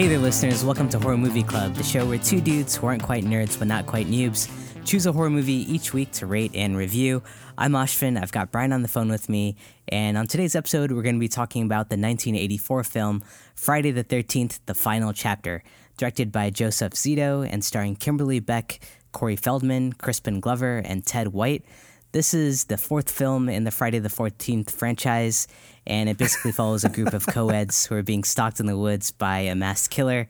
Hey there, listeners. Welcome to Horror Movie Club, the show where two dudes who aren't quite nerds but not quite noobs choose a horror movie each week to rate and review. I'm Ashvin. I've got Brian on the phone with me. And on today's episode, we're going to be talking about the 1984 film Friday the 13th, The Final Chapter, directed by Joseph Zito and starring Kimberly Beck, Corey Feldman, Crispin Glover, and Ted White. This is the fourth film in the Friday the 14th franchise, and it basically follows a group of co-eds who are being stalked in the woods by a masked killer.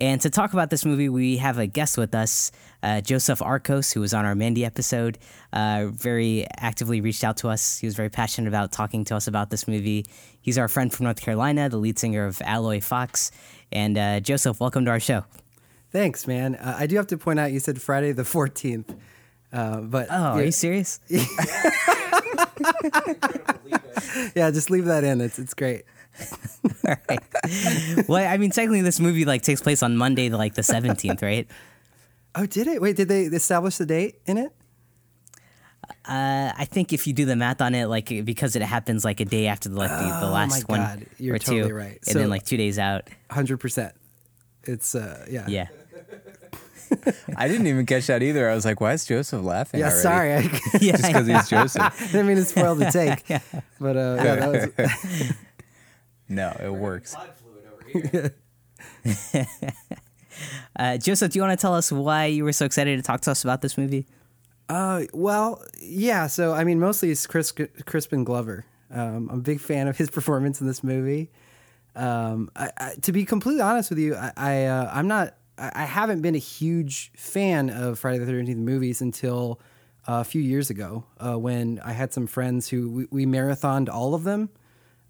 And to talk about this movie, we have a guest with us, uh, Joseph Arcos, who was on our Mandy episode. Uh, very actively reached out to us. He was very passionate about talking to us about this movie. He's our friend from North Carolina, the lead singer of Alloy Fox. And uh, Joseph, welcome to our show. Thanks, man. Uh, I do have to point out you said Friday the 14th. Uh, but oh, are you serious? yeah, just leave that in. It's it's great. All right. Well, I mean, technically, this movie like takes place on Monday, like the seventeenth, right? Oh, did it? Wait, did they establish the date in it? Uh, I think if you do the math on it, like because it happens like a day after the, like the, the Oh, last my one God. You're or two, right. and So- then like two days out. Hundred percent. It's uh, yeah. Yeah. I didn't even catch that either. I was like, why is Joseph laughing? Yeah, already? sorry. I Yeah. Just because he's Joseph. didn't mean to spoil the take. But uh, yeah, that was No, it works. Uh, Joseph, do you want to tell us why you were so excited to talk to us about this movie? Uh, well, yeah. So I mean, mostly it's Chris Crispin Glover. Um, I'm a big fan of his performance in this movie. Um, I, I, to be completely honest with you, I, I uh, I'm not. I, haven't been a huge fan of Friday the Thirteenth movies until uh, a few years ago uh, when I had some friends who we, we marathoned all of them.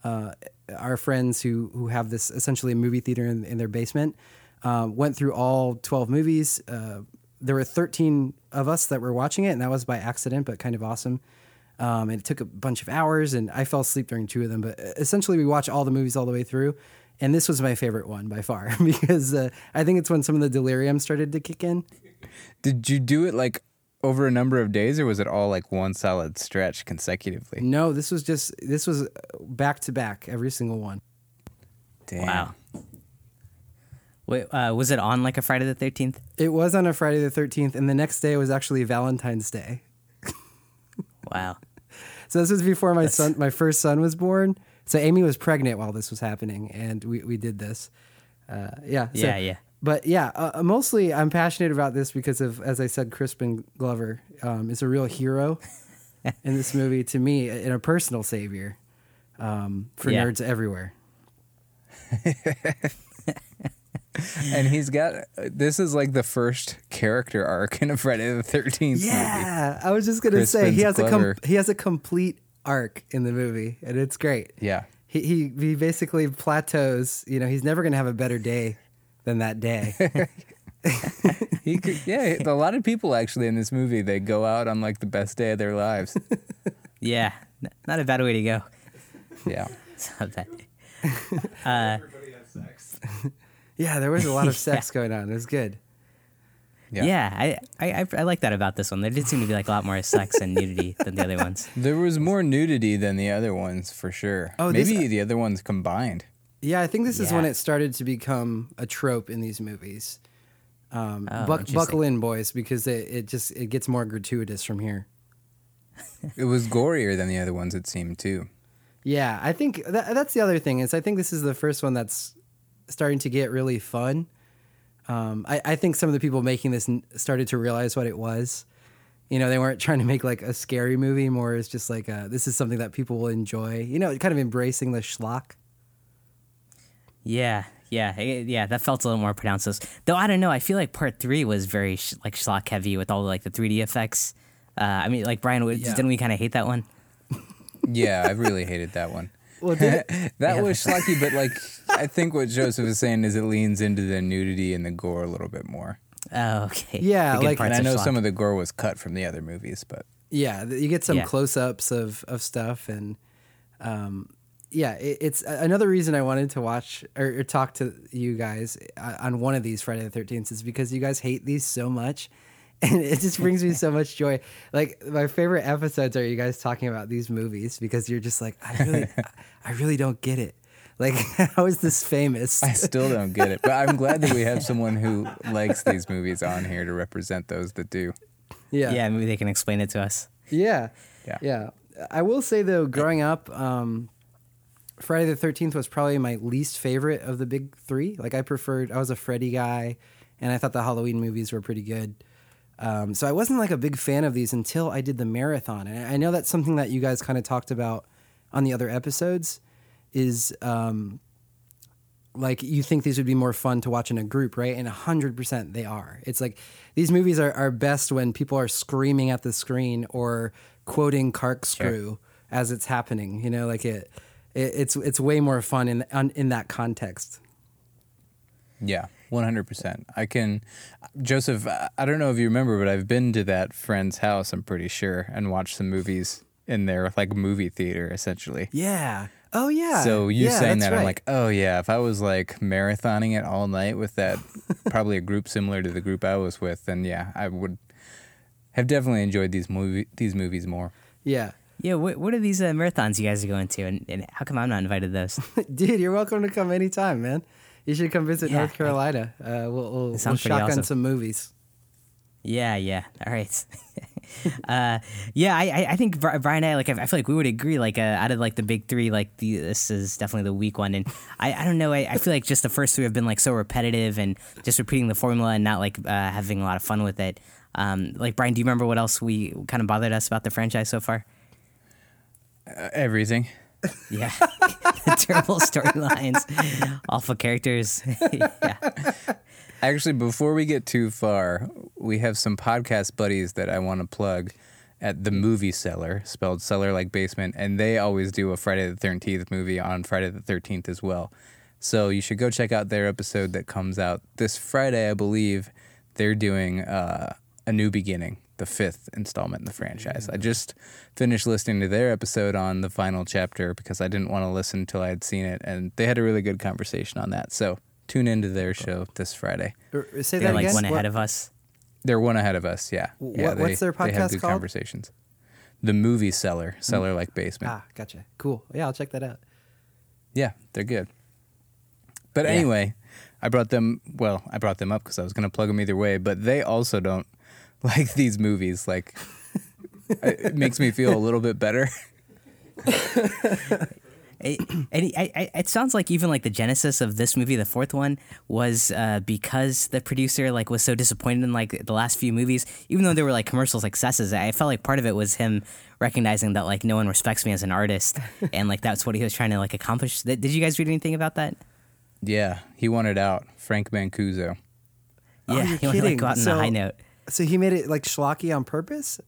Uh, our friends who who have this essentially a movie theater in, in their basement um, went through all 12 movies. Uh, there were 13 of us that were watching it, and that was by accident, but kind of awesome. Um, and it took a bunch of hours, and I fell asleep during two of them. But essentially, we watched all the movies all the way through, and this was my favorite one by far because uh, I think it's when some of the delirium started to kick in. Did you do it like over a number of days, or was it all like one solid stretch consecutively? No, this was just this was back to back every single one. Damn. Wow. Wait, uh, was it on like a Friday the Thirteenth? It was on a Friday the 13th, and the next day was actually Valentine's Day. Wow. So this was before my son, my first son was born. So Amy was pregnant while this was happening, and we, we did this. Uh, yeah. so- Yeah, yeah. But yeah, uh, mostly I'm passionate about this because of, as I said, Crispin Glover um, is a real hero in this movie to me, and a personal savior um, for Yeah. nerds everywhere. And he's got this is like the first character arc in a Friday the Thirteenth movie. Yeah, I was just gonna say he Crispin's has a com- he has a complete arc in the movie, and it's great. Yeah. He, he he basically plateaus. You know, he's never gonna have a better day than that day. He could, yeah, a lot of people actually in this movie they go out on like the best day of their lives. Yeah, not a bad way to go. Yeah. It's not bad. Uh, yeah, there was a lot of sex going on. It was good. Yeah. Yeah, I, I I I like that about this one. There did seem to be like a lot more sex and nudity than the other ones. There was more nudity than the other ones for sure. Oh, this- maybe the other ones combined. Yeah, I think this is when it started to become a trope in these movies. Um, Oh, buck, buckle in, boys, because it, it just it gets more gratuitous from here. It was gorier than the other ones. It seemed too. Yeah, I think that, that's the other thing is I think this is the first one that's starting to get really fun. Um, I, I think some of the people making this started to realize what it was. You know, they weren't trying to make like a scary movie, more it's just like uh this is something that people will enjoy. You know, kind of embracing the schlock. Yeah, yeah, eh, yeah. That felt a little more pronounced. Though I don't know. I feel like part three was very sh- like schlock heavy with all like the 3D effects. Uh, I mean, like Brian, Yeah. didn't we kind of hate that one? Yeah, I really hated that one. Well, did, That was schlocky, but like I think what Joseph is saying is it leans into the nudity and the gore a little bit more. Oh, okay. Yeah, like- And I know schlock. some of the gore was cut from the other movies, but Yeah, you get some Yeah. close-ups of of stuff, and um, yeah, it, it's another reason I wanted to watch or, or talk to you guys uh, on one of these Friday the Thirteenth is because you guys hate these so much, and it just brings me so much joy. Like my favorite episodes are you guys talking about these movies because you're just like I really, I really don't get it. Like, how is this famous? I still don't get it, but I'm glad that we have someone who likes these movies on here to represent those that do. yeah, Yeah, maybe they can explain it to us. yeah, Yeah. yeah. I will say though, growing up, um, Friday the Thirteenth was probably my least favorite of the big three. Like, I preferred. I was a Freddy guy, and I thought the Halloween movies were pretty good. Um, so I wasn't like a big fan of these until I did the marathon, and I know that's something that you guys kind of talked about on the other episodes. Is um, like you think these would be more fun to watch in a group, right? And hundred percent they are. It's like these movies are, are best when people are screaming at the screen or quoting Corkscrew as it's happening. You know, like it, it it's it's way more fun in on, in that context. Yeah, 100%. I can, Joseph, I I don't know if you remember, but I've been to that friend's house, I'm pretty sure, and watched some movies in their like movie theater essentially. Yeah. Oh yeah. So you yeah, saying that's that, I'm like, oh yeah, if I was like marathoning it all night with that, probably a group similar to the group I was with, then yeah, I would have definitely enjoyed these movie these movies more. yeah. Yeah, what, what are these uh, marathons you guys are going to, and, and how come I'm not invited to those? Dude, you're welcome to come anytime, man. You should come visit Yeah, North Carolina. Uh, we'll we'll, we'll shotgun awesome. some movies. Yeah, yeah. All right. uh, yeah, I, I- think Brian and I like. I feel like we would agree. Like, uh, out of like the big three, like the this is definitely the weak one. And I, I don't know. I, I feel like just the first three have been like so repetitive and just repeating the formula and not like uh, having a lot of fun with it. Um, like Brian, do you remember what else we kind of bothered us about the franchise so far? Uh, everything. Yeah, terrible storylines, awful characters. yeah. Actually, before we get too far, we have some podcast buddies that I want to plug at the Movie Cellar, spelled cellar like basement, and they always do a Friday the 13th movie on Friday the 13th as well. So you should go check out their episode that comes out this Friday, I believe. They're doing uh, A New Beginning, the fifth installment in the franchise. I just finished listening to their episode on the final chapter because I didn't want to listen until I had seen it, and they had a really good conversation on that. So tune into their show this Friday. Or- Say They're that like again. one What- ahead of us. They're one ahead of us, yeah. Wh- yeah what- what's their They have podcast good called? conversations. The movie cellar, cellar like basement. Ah, gotcha. Cool. Yeah, I'll check that out. Yeah, they're good. But Yeah. anyway, I brought them. Well, I brought them up because I was going to plug them either way. But they also don't like these movies. Like, it it makes me feel a little bit better. It, and it, I, I, it sounds like even like the genesis of this movie, the fourth one, was uh, because the producer like was so disappointed in like the last few movies, even though they were like commercial successes. I felt like part of it was him recognizing that like no one respects me as an artist, and like that's what he was trying to like accomplish. Did did you guys read anything about that? Yeah, he wanted out. Frank Mancuso. Oh, yeah, you're he wanted to like kidding. go out on So- a high note. So he made it like schlocky on purpose.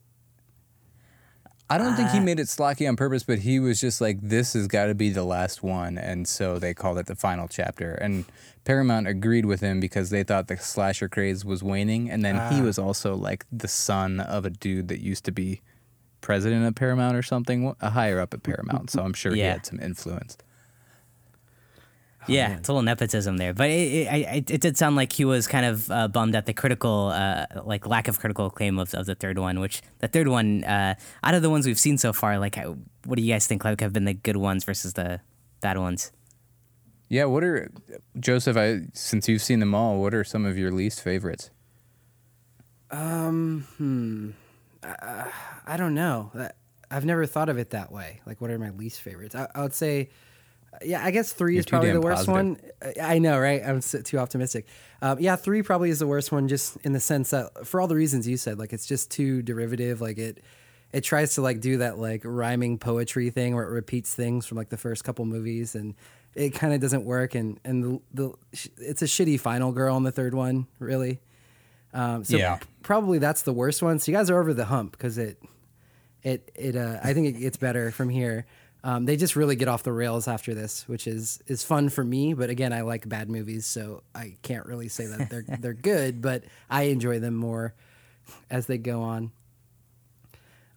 I don't think he made it slacky on purpose, but he was just like, this has got to be the last one. And so they called it the final chapter. And Paramount agreed with him because they thought the slasher craze was waning. And then Ah. he was also like the son of a dude that used to be president of Paramount or something, a higher up at Paramount. So I'm sure he Yeah. had some influence. Yeah, it's a little nepotism there, but it, it, it, it did sound like he was kind of uh, bummed at the critical, uh, like lack of critical acclaim of, of the third one. Which the third one, uh, out of the ones we've seen so far, like what do you guys think like have been the good ones versus the bad ones? Yeah. What are, Joseph, I, since you've seen them all, what are some of your least favorites? Um, I don't know. I've never thought of it that way. Like, what are my least favorites? I, I would say, yeah, I guess 3 You're is probably the worst positive. one. I know, right? I'm too optimistic. Um, yeah, three probably is the worst one, just in the sense that for all the reasons you said, like it's just too derivative. Like it, it tries to like do that like rhyming poetry thing where it repeats things from like the first couple movies, and it kind of doesn't work. And and the, the it's a shitty final girl in the third one, really. Um, so Yeah. probably that's the worst one. So you guys are over the hump because it it it uh, I think it gets better from here. Um, they just really get off the rails after this, which is is fun for me. But again, I like bad movies, so I can't really say that they're they're good. But I enjoy them more as they go on.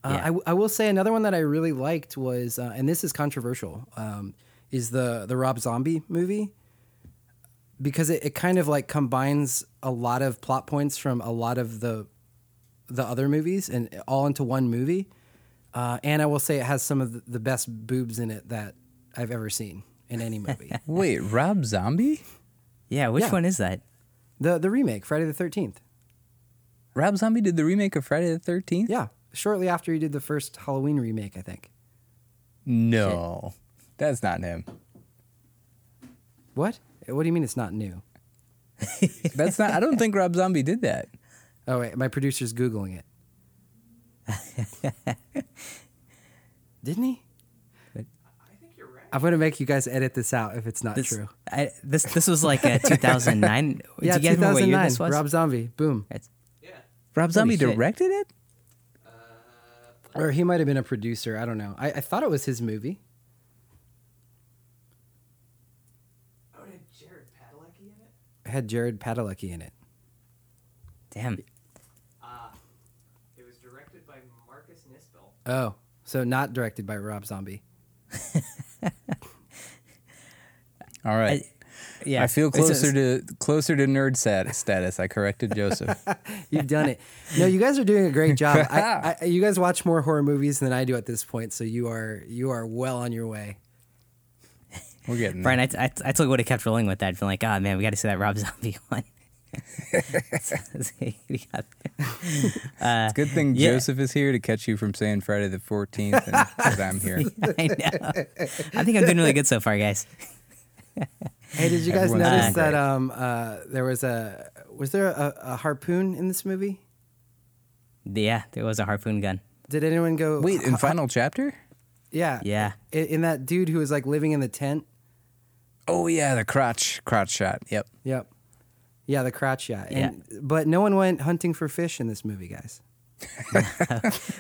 Uh, Yeah. I, w- I will say another one that I really liked was, uh, and this is controversial, um, is the the Rob Zombie movie because it, it kind of like combines a lot of plot points from a lot of the the other movies and all into one movie. Uh, and I will say it has some of the, the best boobs in it that I've ever seen. in any movie. Wait, Rob Zombie? Yeah, which Yeah. one is that? the the remake, Friday the Thirteenth. Rob Zombie did the remake of Friday the 13th? Yeah, shortly after he did the first Halloween remake, I think. No, that's not him. What? What do you mean it's not new? That's not. I don't think Rob Zombie did that. Oh wait, my producer's googling it. Didn't he? I'm gonna make you guys edit this out if it's not This, true. I, this this was like a 2009. Yeah, Do you guys remember what year 2009. this was? Rob Zombie. Boom. It's- Rob Zombie shit. directed it? Uh, or he might have been a producer. I don't know. I, I thought it was his movie. Oh, had Jared Padalecki in it? It had Jared Padalecki in it. Damn. Uh, it was directed by Marcus Nispel. Oh, so not directed by Rob Zombie. All right. Yeah, I feel closer it's- to closer to nerd stat- status. I corrected Joseph. You've done it. No, you guys are doing a great job. I, I, you guys watch more horror movies than I do at this point, so you are you are well on your way. We're getting Brian, there. I, I, I totally would have kept rolling with that. Been like, oh man, we got to see that Rob Zombie one. We got- It's a good thing yeah. Joseph is here to catch you from saying Friday the 14th and that I'm here. I know. I think I'm doing really good so far, guys. Hey, did you guys Everyone's notice that um uh there was a was there a, a harpoon in this movie? Yeah, there was a harpoon gun. Did anyone go? Wait, in final chapter? yeah, Yeah. In, in that dude who was like living in the tent. Oh yeah, the crotch crotch shot. Yep. Yep. Yeah, the crotch shot. And, But no one went hunting for fish in this movie, guys.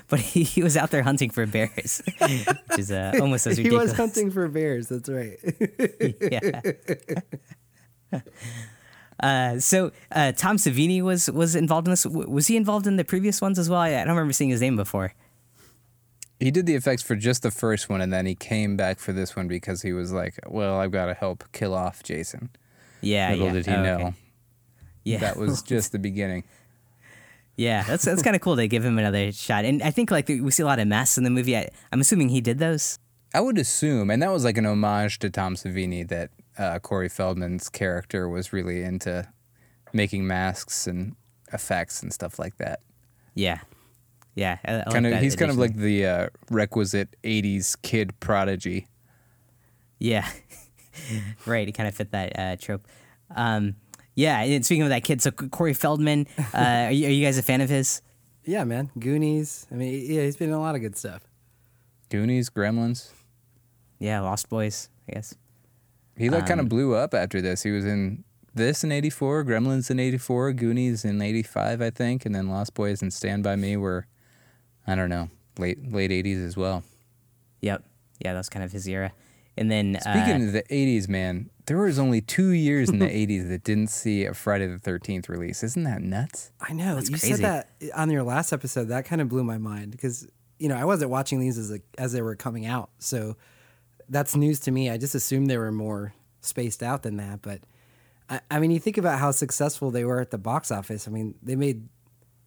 But he, he was out there hunting for bears, which is uh, almost as ridiculous. he was hunting for bears. That's right. yeah. Uh, so uh, Tom Savini was was involved in this. W- Was he involved in the previous ones as well? I, I don't remember seeing his name before. He did the effects for just the first one, and then he came back for this one because he was like, "Well, I've got to help kill off Jason." Yeah, Little yeah. did he Oh, okay. Yeah, that was just the beginning. yeah. That's that's kind of cool to give him another shot. And I think like we see a lot of masks in the movie. I, I'm assuming he did those. I would assume, and that was like an homage to Tom Savini that uh, Corey Feldman's character was really into making masks and effects and stuff like that. Yeah, yeah. I, I like kind of, that he's kind of like the uh, requisite '80s kid prodigy. Yeah. right. He kind of fit that uh, trope. Um, yeah. And speaking of that kid, so Corey Feldman, uh, are, you, are you guys a fan of his? yeah, man. Goonies. I mean, yeah, he's been in a lot of good stuff. Goonies, Gremlins. Yeah, Lost Boys, I guess. He like Um, kind of blew up after this. He was in this in '84, Gremlins in '84, Goonies in '85, I think, and then Lost Boys and Stand by Me were, I don't know, late late '80s as well. Yep. Yeah, that's kind of his era. And then Speaking uh, of the '80s, man, there was only two years in the '80s that didn't see a Friday the Thirteenth release. Isn't that nuts? I know. That's you crazy. said that on your last episode. That kind of blew my mind because you know I wasn't watching these as a, as they were coming out, so that's news to me. I just assumed they were more spaced out than that. But I, I mean, you think about how successful they were at the box office. I mean, they made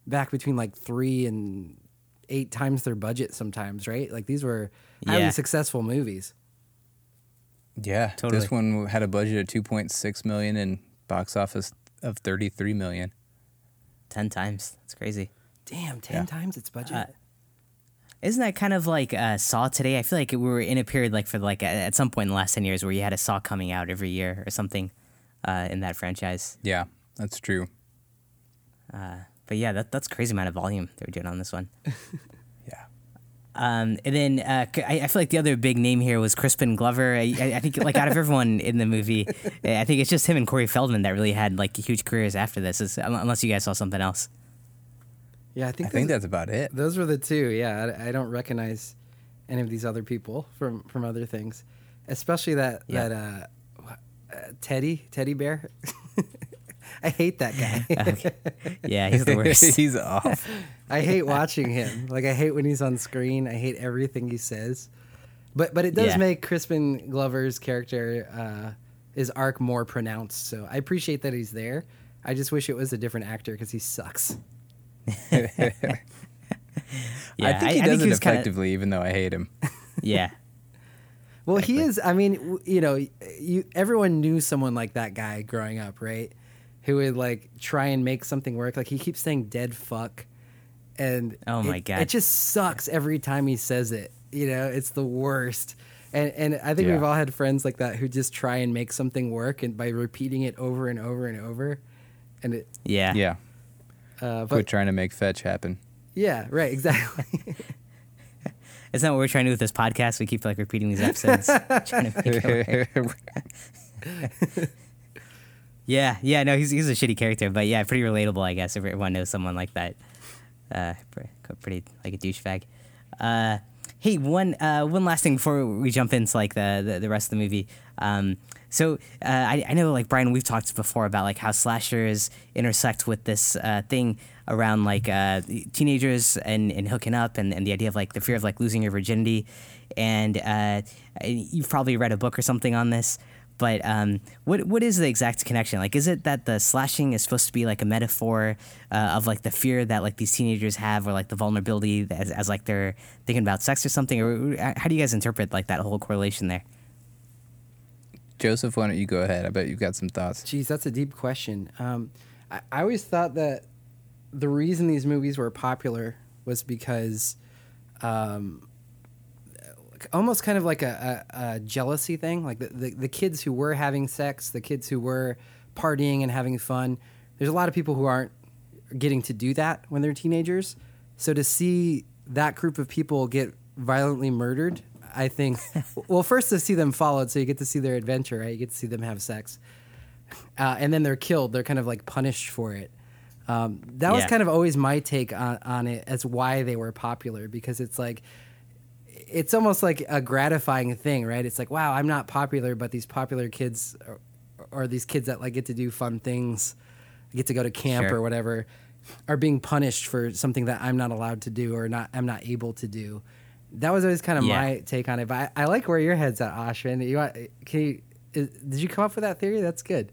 back between like three and eight times their budget sometimes, right? Like these were highly Yeah. successful movies. Yeah, Totally. This one had a budget of 2.6 million and box office of 33 million. 10 times. That's crazy. Damn, ten Yeah. times its budget. Uh, Isn't that kind of like uh, Saw today? I feel like we were in a period like for like at- at some point in the last 10 years where you had a Saw coming out every year or something uh, in that franchise. Yeah, that's true. But yeah, that, that's crazy amount of volume they were doing on this one. Yeah. Um, and then uh, c- I, I feel like the other big name here was Crispin Glover. I, I I think like out of everyone in the movie, I think it's just him and Corey Feldman that really had like huge careers after this, is- unless you guys saw something else. yeah, I think I think think that's about it. Those were the two. Yeah, I, I don't recognize any of these other people from from other things, especially that Yeah. that uh, uh, Teddy Teddy Bear. I hate that guy. Yeah, he's the worst. He's off. I hate watching him. Like I hate when he's on screen. I hate everything he says. But but it does Yeah. make Crispin Glover's character uh, his arc more pronounced. So I appreciate that he's there. I just wish it was a different actor because he sucks. yeah, I think he does he it was kinda- effectively, even though I hate him. yeah, Well, he is. I mean, you know, you everyone knew someone like that guy growing up, right? Who would like try and make something work. Like he keeps saying "dead fuck," and Oh my it- God. it just sucks every time he says it. You know, it's the worst. And and I think Yeah. we've all had friends like that who just try and make something work and by repeating it over and over and over. And it, Yeah. Yeah. uh, Quit but trying to make fetch happen. yeah, right, exactly. Isn't that what we're trying to do with this podcast? We keep like repeating these episodes. trying to make it work. Yeah, yeah, no, he's he's a shitty character, but yeah, pretty relatable, I guess. Everyone knows someone like that, uh, pretty like a douchebag. Uh, hey, one uh, one last thing before we jump into like the the, the rest of the movie. Um, so uh, I, I know like Brian, we've talked before about like how slashers intersect with this uh, thing around like uh, teenagers and, and hooking up and, and the idea of like the fear of like losing your virginity. And uh, you've probably read a book or something on this. But um, what what is the exact connection? Like, is it that the slashing is supposed to be like a metaphor uh, of like the fear that like these teenagers have, or like the vulnerability as, as like they're thinking about sex or something? Or uh, how do you guys interpret like that whole correlation there? Joseph, why don't you go ahead? I bet you've got some thoughts. Jeez, that's a deep question. Um, I, I always thought that the reason these movies were popular was because, um, almost kind of like a, a, a jealousy thing. Like the, the, the kids who were having sex, the kids who were partying and having fun. There's a lot of people who aren't getting to do that when they're teenagers. So to see that group of people get violently murdered, I think, well, first to see them followed, so you get to see their adventure, right? You get to see them have sex uh, and then they're killed. They're kind of like punished for it. Um, that was kind of always my take on, on it as why they were popular because it's like it's almost like a gratifying thing, right? It's like, wow, I'm not popular, but these popular kids or, or these kids that like get to do fun things, get to go to camp Sure. or whatever, are being punished for something that I'm not allowed to do or not I'm not able to do. That was always kind of Yeah. my take on it. But I, I like where your head's at, Ashwin. You can you? Is, did you come up with that theory? That's good.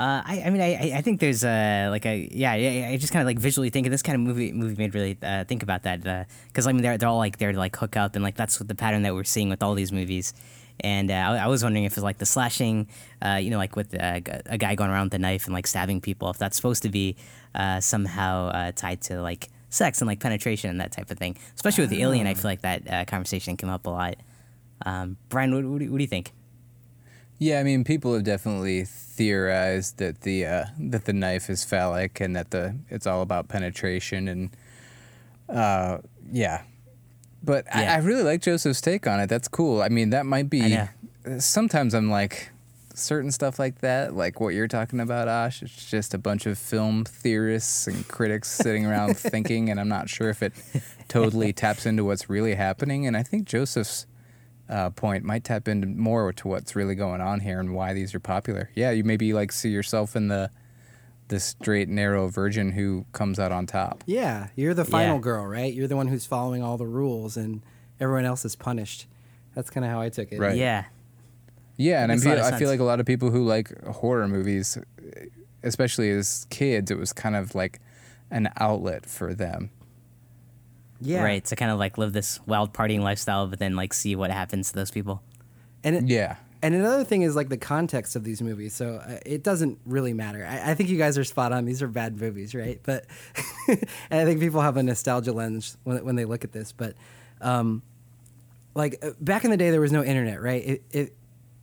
Uh, I, I mean, I, I- I think there's uh, like a yeah, yeah. I just kind of like visually think of this kind of movie. Movie made really uh, think about that because I mean they're they're all like there to like hook up and like that's what the pattern that we're seeing with all these movies. And uh, I, I was wondering if it's like the slashing, uh, you know, like with uh, a guy going around with a knife and like stabbing people, if that's supposed to be uh, somehow uh, tied to like sex and like penetration and that type of thing. Especially with the alien, I feel like that uh, conversation came up a lot. Um, Brian, what, what, do you, what do you think? Yeah, I mean, people have definitely theorized that the uh, that the knife is phallic and that the it's all about penetration and uh, yeah. But Yeah. I, I really like Joseph's take on it. That's cool. I mean, that might be. Sometimes I'm like certain stuff like that, like what you're talking about, Ash. It's just a bunch of film theorists and critics sitting around thinking, and I'm not sure if it totally taps into what's really happening. And I think Joseph's uh, point might tap into more to what's really going on here and why these are popular. Yeah, you maybe like see yourself in the the straight narrow virgin who comes out on top. Yeah, you're the final Yeah. girl, right? You're the one who's following all the rules, and everyone else is punished. That's kind of how I took it. Right. Yeah. Yeah, and I Makes a lot feel, I feel like a lot of people who like horror movies, especially as kids, it was kind of like an outlet for them. Yeah, Right. To kind of like live this wild partying lifestyle, but then like see what happens to those people. And it, Yeah. and another thing is like the context of these movies. So uh, it doesn't really matter. I, I think you guys are spot on. These are bad movies, right? But and I think people have a nostalgia lens when when they look at this. But um, like uh, back in the day, there was no internet, right? It, it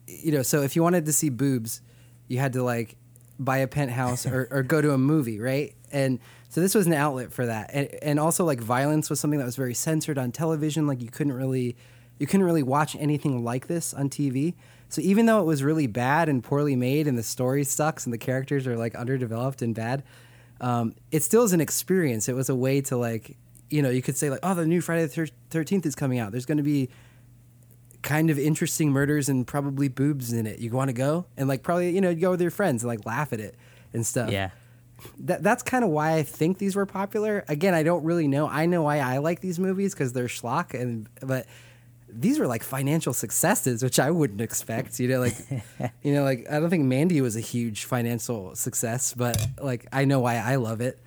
you know, so if you wanted to see boobs, you had to like buy a penthouse or, or go to a movie, right? And so this was an outlet for that. And, and also like violence was something that was very censored on television. Like you couldn't really, you couldn't really watch anything like this on TV. So even though it was really bad and poorly made and the story sucks and the characters are like underdeveloped and bad, um, it still is an experience. It was a way to like, you know, you could say like, oh, the new Friday the Thirteenth is coming out. There's going to be kind of interesting murders and probably boobs in it. You want to go and like probably you know go with your friends and like laugh at it and stuff. Yeah. That that's kind of why I think these were popular. Again, I don't really know. I know why I like these movies because they're schlock and but these were like financial successes, which I wouldn't expect. You know, like you know, like I don't think Mandy was a huge financial success, but like I know why I love it.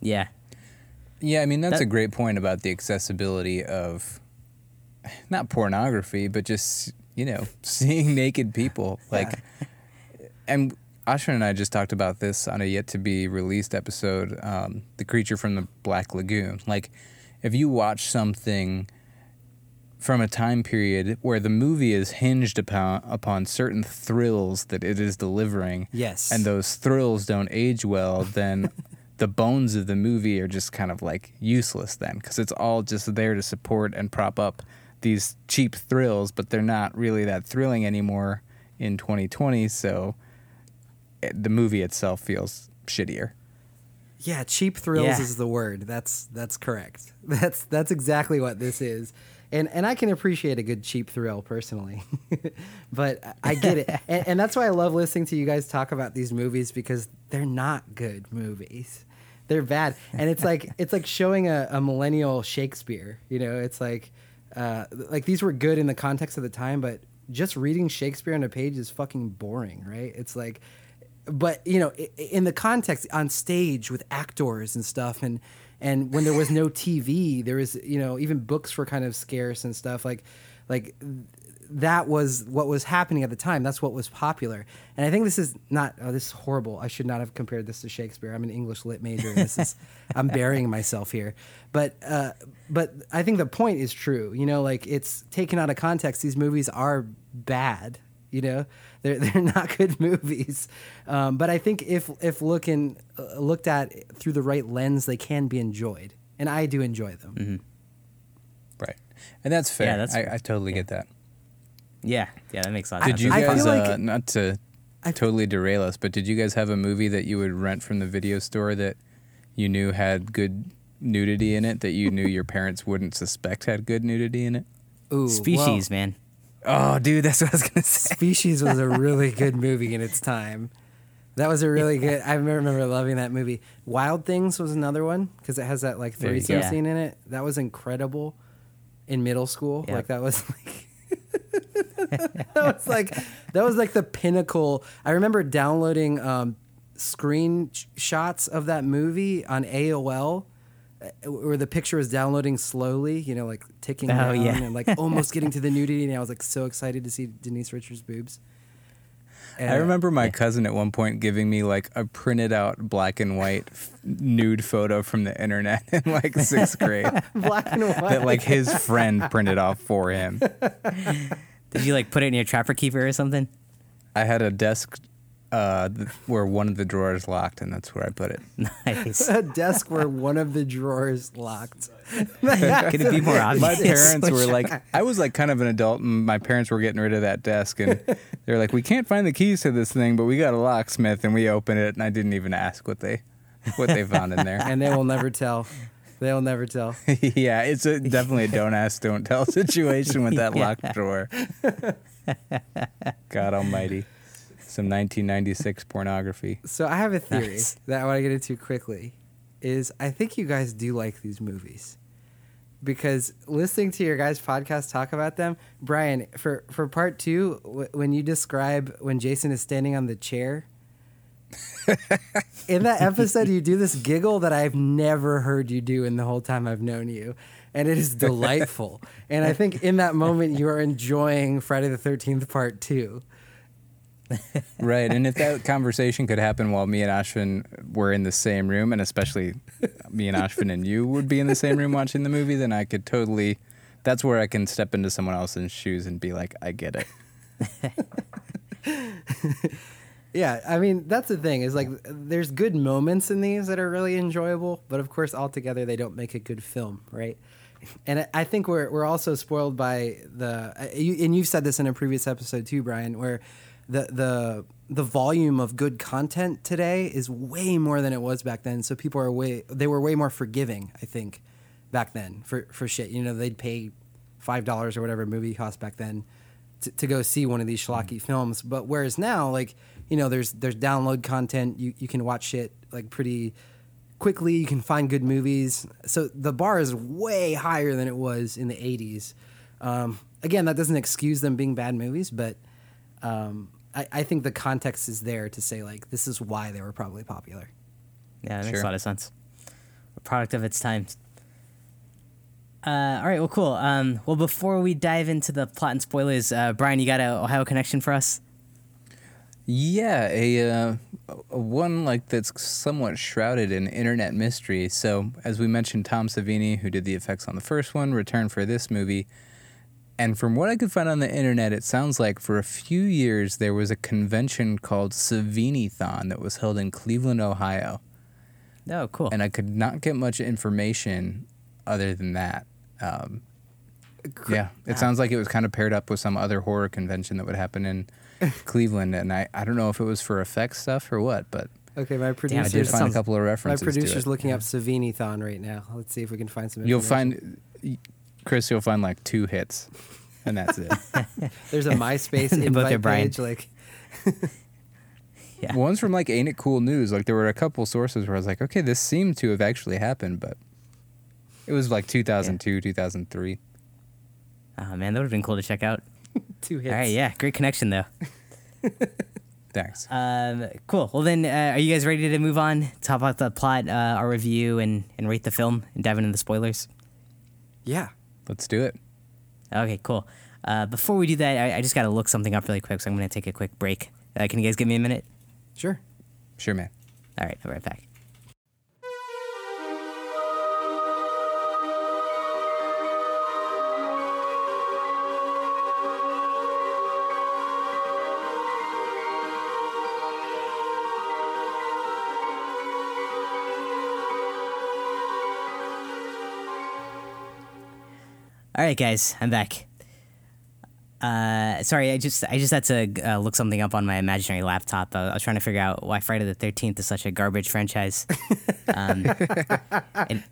Yeah. Yeah, I mean that's That- a great point about the accessibility of not pornography, but just you know seeing naked people like. And Ashwin and I just talked about this on a yet to be released episode, um, "The Creature from the Black Lagoon." Like, if you watch something from a time period where the movie is hinged upon upon certain thrills that it is delivering, Yes. and those thrills don't age well, then the bones of the movie are just kind of like useless then because it's all just there to support and prop up these cheap thrills, but they're not really that thrilling anymore in 2020. So the movie itself feels shittier. Yeah, cheap thrills Yeah. is the word. That's that's correct. That's that's exactly what this is. And and I can appreciate a good cheap thrill personally. but I get it. and, and that's why I love listening to you guys talk about these movies because they're not good movies. They're bad. And it's like it's like showing a, a millennial Shakespeare. You know, it's like uh, like these were good in the context of the time, but just reading Shakespeare on a page is fucking boring, right? It's like but you know in the context on stage with actors and stuff and and when there was no tv there was you know even books were kind of scarce and stuff like like that was what was happening at the time. That's what was popular. And i think this is not oh this is horrible. I should not have compared this to shakespeare. I'm an english lit major and this is i'm burying myself here. But uh but i think the point is true. You know like it's taken out of context. These movies are bad you know they're they're not good movies um, but i think if if looking uh, looked at through the right lens they can be enjoyed and i do enjoy them Right. And that's fair. Yeah, that's I, fair. I totally get that. Yeah, yeah, that makes a lot Did sense. you I feel guys, like- uh, not to I- totally derail us, but did you guys have a movie that you would rent from the video store that you knew had good nudity in it that you knew your parents wouldn't suspect had good nudity in it? Ooh, Species, man. Oh, dude, that's what I was gonna say. Species was a really good movie in its time. That was a really good. I remember loving that movie. Wild Things was another one because it has that like threesome go. scene in it. That was incredible. In middle school, Yep. like that was like that was like that was like the pinnacle. I remember downloading um, screen sh- shots of that movie on AOL. Uh, Where the picture was downloading slowly, you know, like ticking Oh, down yeah. and like almost getting to the nudity, and I was like so excited to see Denise Richards' boobs. I remember my cousin at one point giving me like a printed out black and white f- nude photo from the internet in like sixth grade black and white. that like his friend printed off for him. Did you like put it in your trapper keeper or something? I had a desk uh, th- where one of the drawers locked, and that's where I put it. Nice. a desk where one of the drawers locked. Could it be more obvious? My parents were like, I was like kind of an adult, and my parents were getting rid of that desk, and they're like, we can't find the keys to this thing, but we got a locksmith, and we opened it, and I didn't even ask what they what they found in there. And they will never tell. They'll never tell. yeah, it's a, definitely a don't ask, don't tell situation with that Yeah. locked drawer. God Almighty, some 1996 pornography. So I have a theory Nice. that I want to get into quickly. Is I think you guys do like these movies because listening to your guys' podcast talk about them, Brian, for for part two, w- when you describe when Jason is standing on the chair. in that episode, you do this giggle that I've never heard you do in the whole time I've known you. And it is delightful. and I think in that moment, you are enjoying Friday the 13th, part two. Right, and if that conversation could happen while me and Ashvin were in the same room, and especially me and Ashvin and you would be in the same room watching the movie, then I could totally. That's where I can step into someone else's shoes and be like, I get it. Yeah, I mean that's the thing is like there's good moments in these that are really enjoyable, but of course altogether they don't make a good film, right? And I- think we're we're also spoiled by the uh, and you've said this in a previous episode too, Brian, where the the the volume of good content today is way more than it was back then. So people are way they were way more forgiving, I think, back then for for shit. You know, they'd pay five dollars or whatever movie cost back then to, to go see one of these schlocky films. But whereas now, like you know, there's there's download content. You you can watch shit like pretty quickly. You can find good movies. So the bar is way higher than it was in the '80s. Um, again, that doesn't excuse them being bad movies, but um, I, I think the context is there to say like this is why they were probably popular. Yeah, that makes Sure. a lot of sense. A product of its times. Uh, all right, well, cool. Um, well, before we dive into the plot and spoilers, uh, Brian, you got an Ohio connection for us? Yeah, a, uh, a one like that's somewhat shrouded in internet mystery. So, as we mentioned, Tom Savini, who did the effects on the first one, returned for this movie. And from what I could find on the internet, it sounds like for a few years there was a convention called Savini-thon that was held in Cleveland, Ohio. Oh, cool. And I could not get much information other than that. Um, yeah, it sounds like it was kind of paired up with some other horror convention that would happen in Cleveland, and I, I don't know if it was for effects stuff or what, but Okay, my producer. I did find a couple of my references. to producer's looking up Savini Thon right now. Let's see if we can find some. You'll find, Chris, you'll find like two hits, and that's it. there's a MySpace They both are invite Brian. page. Like, Yeah. One's from like Ain't It Cool News. Like there were a couple sources where I was like, okay, this seemed to have actually happened, but it was like 2002, 2003. Oh, man, that would have been cool to check out. two hits. All right, yeah, great connection, though. Thanks. Um, cool. Well, then, uh, are you guys ready to move on? Talk about the plot, uh, our review, and, and rate the film, and dive into the spoilers? Yeah. Let's do it. Okay, cool. Uh, before we do that, I, I just got to look something up really quick, so I'm going to take a quick break. Uh, can you guys give me a minute? Sure. Sure, man. All right, I'll be right back. All right, guys, I'm back. Uh, sorry, I just I just had to uh, look something up on my imaginary laptop. I, I was trying to figure out why Friday the Thirteenth is such a garbage franchise. Um, and-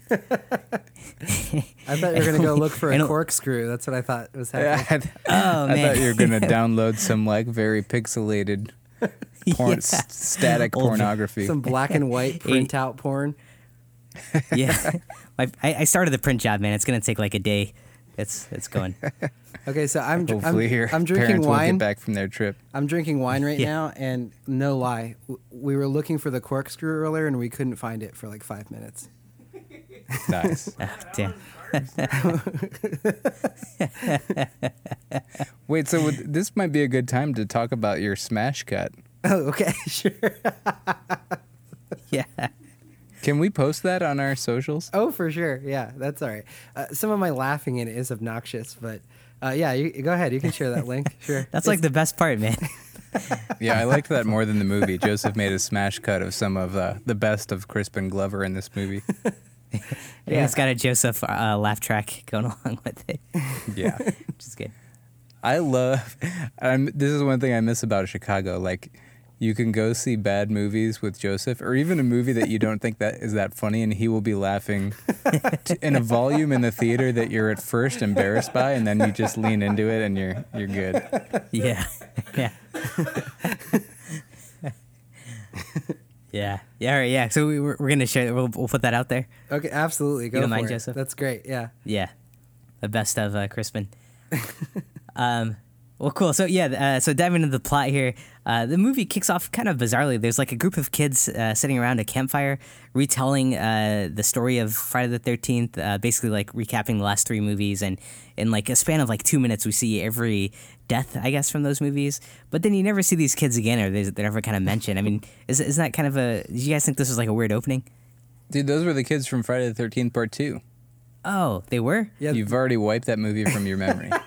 I thought you were gonna go look for a corkscrew. That's what I thought was I, happening. oh I thought you were gonna download some like very pixelated porn, Yeah. s- static Old- pornography. Some black and white printout porn. yeah. I, I started the print job, man. It's gonna take like a day. It's it's going. Okay, so I'm dr- Hopefully, I'm, your I'm drinking parents won't get back from their trip. I'm drinking wine right Yeah. now, and no lie, we were looking for the corkscrew earlier, and we couldn't find it for like five minutes. Nice. Ah, damn. Wait, so would, this might be a good time to talk about your smash cut. Oh, okay, sure. Yeah. Can we post that on our socials? Oh, for sure. Yeah, that's all right. Uh, some of my laughing in it is obnoxious, but uh, yeah, you, go ahead. You can share that link. Sure. That's like the best part, man. Yeah, I liked that more than the movie. Joseph made a smash cut of some of uh, the best of Crispin Glover in this movie. Yeah. It's got a Joseph uh, laugh track going along with it, Yeah. which is good. I love. I'm, this is one thing I miss about Chicago. Like, you can go see bad movies with Joseph, or even a movie that you don't think that is that funny, and he will be laughing t- in a volume in the theater that you're at first embarrassed by, and then you just lean into it, and you're you're good. Yeah. Yeah. yeah. Yeah. All right. Yeah. So we, we're, we're gonna share. We'll, we'll put that out there. Okay, absolutely. Go don't for mind, it. Joseph? That's great. Yeah. Yeah, the best of uh, Crispin. um, well, cool. So yeah, uh, so diving into the plot here, uh, the movie kicks off kind of bizarrely. There's like a group of kids uh, sitting around a campfire, retelling uh, the story of Friday the Thirteenth, uh, basically like recapping the last three movies, and in like a span of like two minutes, we see every death, I guess, from those movies. But then you never see these kids again, or they- they're never kind of mentioned. I mean, is is that kind of a? Do you guys think this was like a weird opening? Dude, those were the kids from Friday the Thirteenth Part Two. Oh, they were. Yeah. You've already wiped that movie from your memory.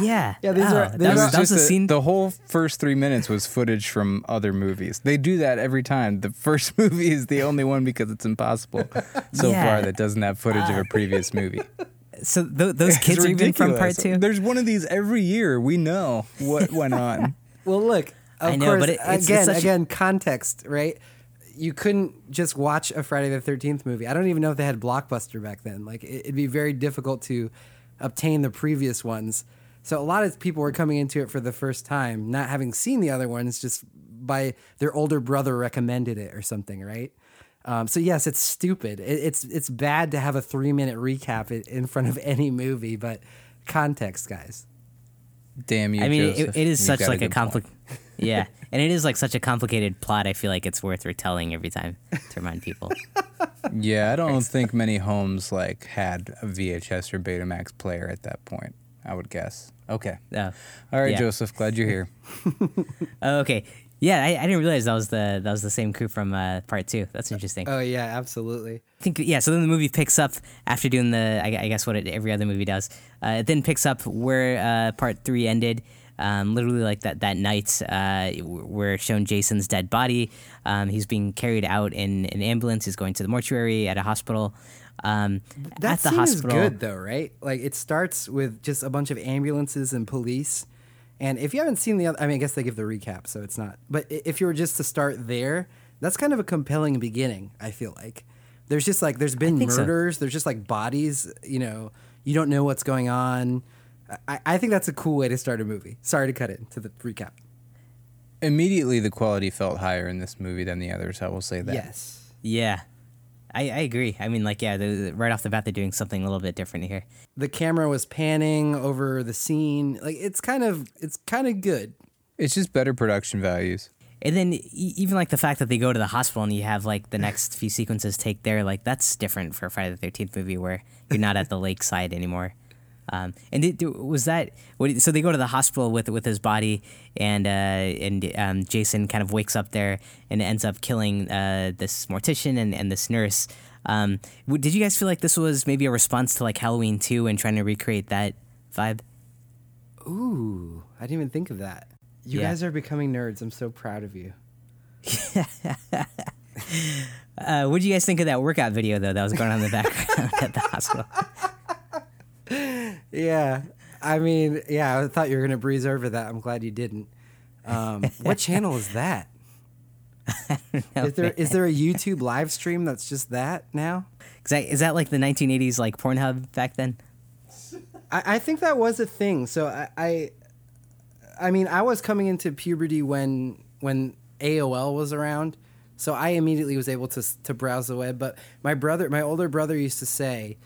Yeah. Yeah, these oh, are- that was, are- that was a a- scene. The whole first three minutes was footage from other movies. They do that every time. The first movie is the only one because it's impossible so Yeah. far that doesn't have footage of a ah. previous movie. So th- those It's kids are even from part ridiculous. two. There's one of these every year. We know what went on. Well, look. Of I know, course, but it- it's- it's again, such a- again, context, right? You couldn't just watch a Friday the Thirteenth movie. I don't even know if they had Blockbuster back then. Like, it- it'd be very difficult to obtain the previous ones. So a lot of people were coming into it for the first time, not having seen the other ones, just by their older brother recommended it or something, right? Um, so yes, it's stupid. It, it's it's bad to have a three minute recap in front of any movie, but context, guys. Damn you, I mean, it, it is You've such like a good point. complicated. yeah, and it is like such a complicated plot. I feel like it's worth retelling every time to remind people. Yeah, I don't think many homes like had a VHS or Betamax player at that point. I would guess. Okay. Oh, All right, Yeah. Joseph. Glad you're here. Oh, okay. Yeah, I, I didn't realize that was the that was the same crew from uh, part two. That's interesting. Oh yeah, absolutely. I think yeah. So then the movie picks up after doing the I, I guess what it, every other movie does. Uh, it then picks up where uh, part three ended. Um, literally like that that night, uh, we're shown Jason's dead body. Um, he's being carried out in an ambulance. He's going to the mortuary at a hospital. Um, That at the scene hospital, is good though, right? Like it starts with just a bunch of ambulances and police. And if you haven't seen the other, I mean, I guess they give the recap, so it's not. But if you were just to start there, that's kind of a compelling beginning. I feel like there's just like there's been think so. murders, there's just like bodies. You know, you don't know what's going on. I, I think that's a cool way to start a movie. Sorry to cut it to the recap. Immediately, the quality felt higher in this movie than the others. I will say that. Yes. Yeah, I, I agree. I mean, like, yeah, the, the- right off the bat, they're doing something a little bit different here. The camera was panning over the scene. Like it's kind of it's kind of good. It's just better production values. And then e- even like the fact that they go to the hospital and you have like the next few sequences take there, like that's different for a Friday the Thirteenth movie where you're not at the lakeside anymore. Um, and did, was that what, so? They go to the hospital with with his body, and uh, and um, Jason kind of wakes up there and ends up killing uh, this mortician and, and this nurse. Um, did you guys feel like this was maybe a response to like Halloween two and trying to recreate that vibe? Ooh, I didn't even think of that. You Yeah. guys are becoming nerds. I'm so proud of you. Uh, what do you guys think of that workout video though that was going on in the background at the hospital? Yeah. I mean, yeah, I thought you were going to breeze over that. I'm glad you didn't. Um, what channel is that? Is there is there a YouTube live stream that's just that now? Is that, is that like the 1980s like Pornhub back then? I, I think that was a thing. So I, I I mean, I was coming into puberty when when AOL was around. So I immediately was able to to browse the web, but my brother, my older brother used to say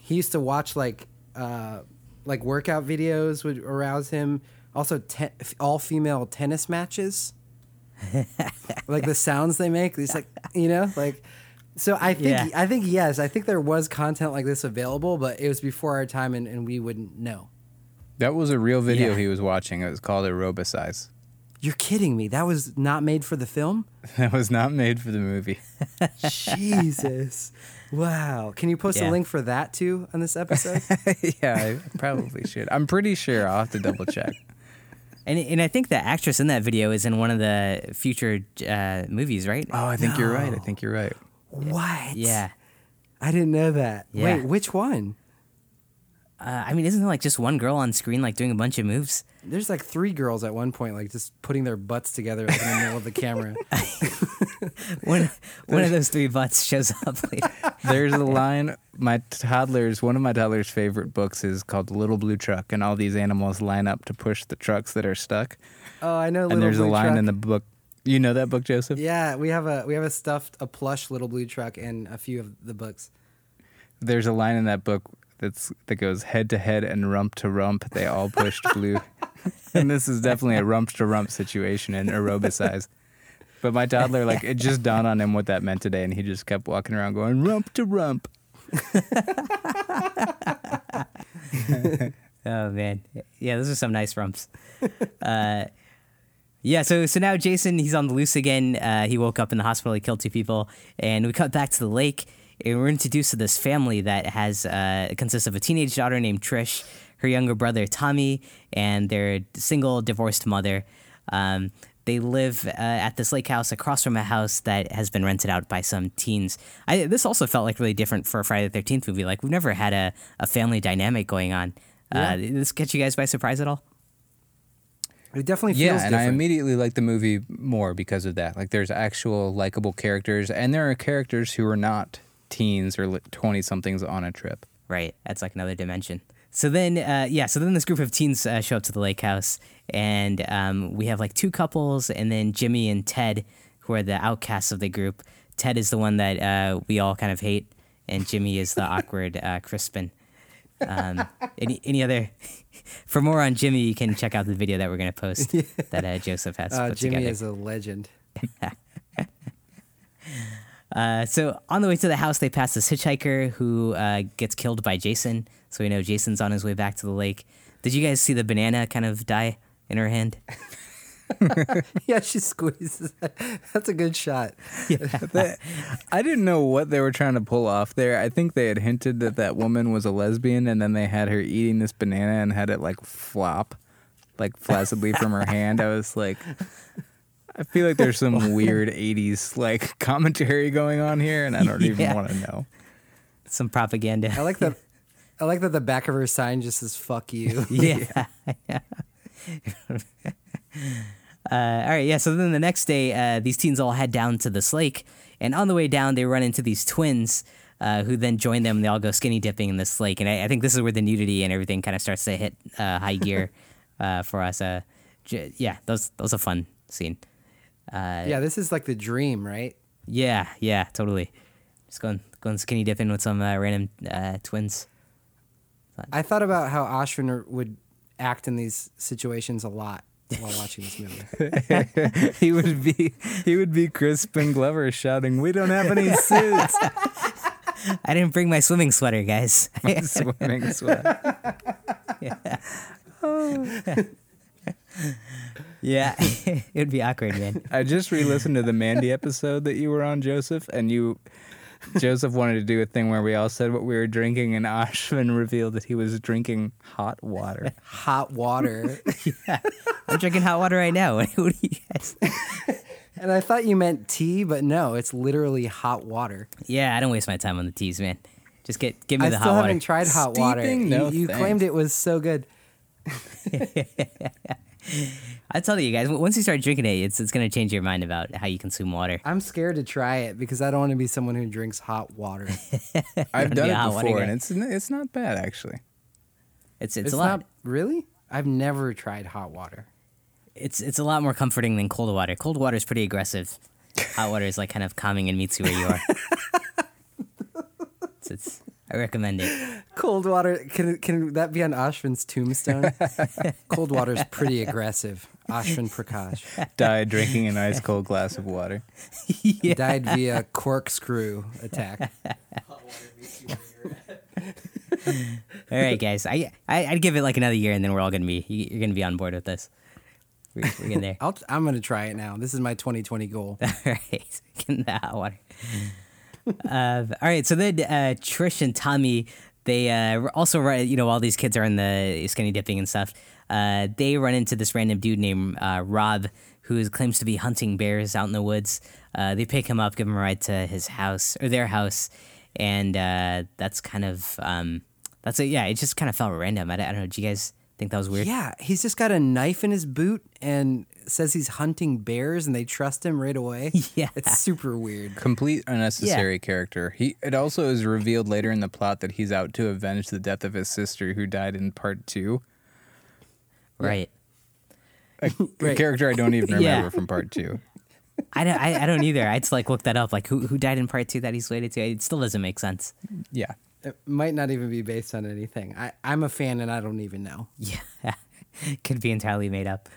he used to watch like uh like workout videos would arouse him. Also te- all female tennis matches. like the sounds they make, it's like, you know, like so I think Yeah. I think yes, I think there was content like this available, but it was before our time and, and we wouldn't know. That was a real video Yeah. he was watching. It was called Aerobicize. You're kidding me. That was not made for the film? That was not made for the movie. Jesus. Wow. Can you post Yeah. a link for that too on this episode? yeah, I probably should. I'm pretty sure. I'll have to double check. And and I think the actress in that video is in one of the future uh, movies, right? Oh, I think you're right. I think you're right. what? Yeah. I didn't know that. Yeah. Wait, which one? Uh, I mean, isn't there like just one girl on screen like doing a bunch of moves? There's like three girls at one point, like just putting their butts together like, in the middle of the camera. One one of those three butts shows up later. There's a line. My toddler's one of my toddler's favorite books is called Little Blue Truck, and all these animals line up to push the trucks that are stuck. Oh, I know. and Little there's a line Truck. in the book. You know that book, Joseph? Yeah, we have a we have a stuffed a plush little blue truck in a few of the books. There's a line in that book that's that goes head to head and rump to rump. They all pushed blue, and this is definitely a rump to rump situation in aerobicize. But my toddler, like, it just dawned on him what that meant today, and he just kept walking around going rump to rump. Oh man, yeah, those are some nice rumps. uh, yeah, so so now Jason he's on the loose again. Uh, he woke up in the hospital. He killed two people, and we cut back to the lake. And we're introduced to this family that has uh, consists of a teenage daughter named Trish, her younger brother Tommy, and their single divorced mother. Um, they live uh, at this lake house across from a house that has been rented out by some teens. I, this also felt like really different for a Friday the Thirteenth movie. Like we've never had a, a family dynamic going on. Uh, did this catch you guys by surprise at all? It definitely feels Yeah, and I immediately like the movie more because of that. Like, there's actual likable characters, and there are characters who are not teens or twenty somethings on a trip. Right. That's like another dimension. So then, uh, yeah. So then this group of teens uh, show up to the lake house, and um, we have like two couples, and then Jimmy and Ted, who are the outcasts of the group. Ted is the one that uh, we all kind of hate, and Jimmy is the awkward uh, Crispin. Um, any any other? For more on Jimmy, you can check out the video that we're gonna post that uh, Joseph has Uh, put Jimmy together. is a legend. Uh, so on the way to the house, they pass this hitchhiker who uh, gets killed by Jason. So we know Jason's on his way back to the lake. Did you guys see the banana kind of die in her hand? yeah, she squeezes. That's a good shot. That- I didn't know what they were trying to pull off there. I think they had hinted that that woman was a lesbian, and then they had her eating this banana and had it like flop, like flaccidly from her hand. I was like, I feel like there's some weird '80s like commentary going on here, and I don't even want to know. Some propaganda. I like that. I like that the back of her sign just says "fuck you." yeah. yeah. uh, all right, yeah. So then the next day, uh, these teens all head down to this lake, and on the way down, they run into these twins. Uh, who then join them? and They all go skinny dipping in this lake, and I, I think this is where the nudity and everything kind of starts to hit uh, high gear uh, for us. Uh, j- yeah, that was that was a fun scene. Uh, yeah, this is like the dream, right? Yeah, yeah, totally. Just going going skinny dipping with some uh, random uh, twins. I thought about how Ashwin would act in these situations a lot while watching this movie. he would be he would be Crispin Glover shouting, "We don't have any suits." I didn't bring my swimming sweater, guys. My Swimming sweater. yeah, it would be awkward, man. I just re-listened to the Mandy episode that you were on, Joseph, and you, Joseph wanted to do a thing where we all said what we were drinking, and Ashwin revealed that he was drinking hot water. Hot water. Yeah, I'm drinking hot water right now. What, what do you guys? and I thought you meant tea, but no, it's literally hot water. Yeah, I don't waste my time on the teas, man. Just get give me I the still hot water. I still haven't tried hot water. Steeping? You, No, you thanks. claimed it was so good. I tell you guys, once you start drinking it, it's it's gonna change your mind about how you consume water. I'm scared to try it because I don't want to be someone who drinks hot water. I've done a it before, and it's it's not bad actually. It's it's, it's a lot. not really. I've never tried hot water. It's it's a lot more comforting than cold water. Cold water is pretty aggressive. Hot water is like kind of calming and meets you where you are. it's, it's I recommend it. Cold water can can that be on Ashwin's tombstone? Cold water is pretty aggressive. Ashwin Prakash Died drinking an ice cold glass of water. died via corkscrew attack. Hot water meets you where you're at. All right, guys. I, I I'd give it like another year, and then we're all gonna be you- you're gonna be on board with this. We're, we're getting there. I'll, I'm gonna try it now. This is my 2020 goal. all right, get in the hot water. Uh, all right, so then uh, Trish and Tommy, they uh, also run. You know, all these kids are in the skinny dipping and stuff. Uh, they run into this random dude named uh, Rob, who claims to be hunting bears out in the woods. Uh, they pick him up, give him a ride to his house or their house, and that's kind of um, that's it. Yeah, it just kind of felt random. I, I don't know. Do you guys think that was weird? Yeah, he's just got a knife in his boot and says he's hunting bears, and they trust him right away. Yeah. it's super weird. Complete unnecessary character. He it also is revealed later in the plot that he's out to avenge the death of his sister who died in part two. Right. A, a Right. character I don't even remember Yeah. from part two. I don't, I, I don't either. I'd like look that up. Like who who died in part two that he's related to? It still doesn't make sense. Yeah. It might not even be based on anything. I, I'm a fan, and I don't even know. Yeah, could be entirely made up.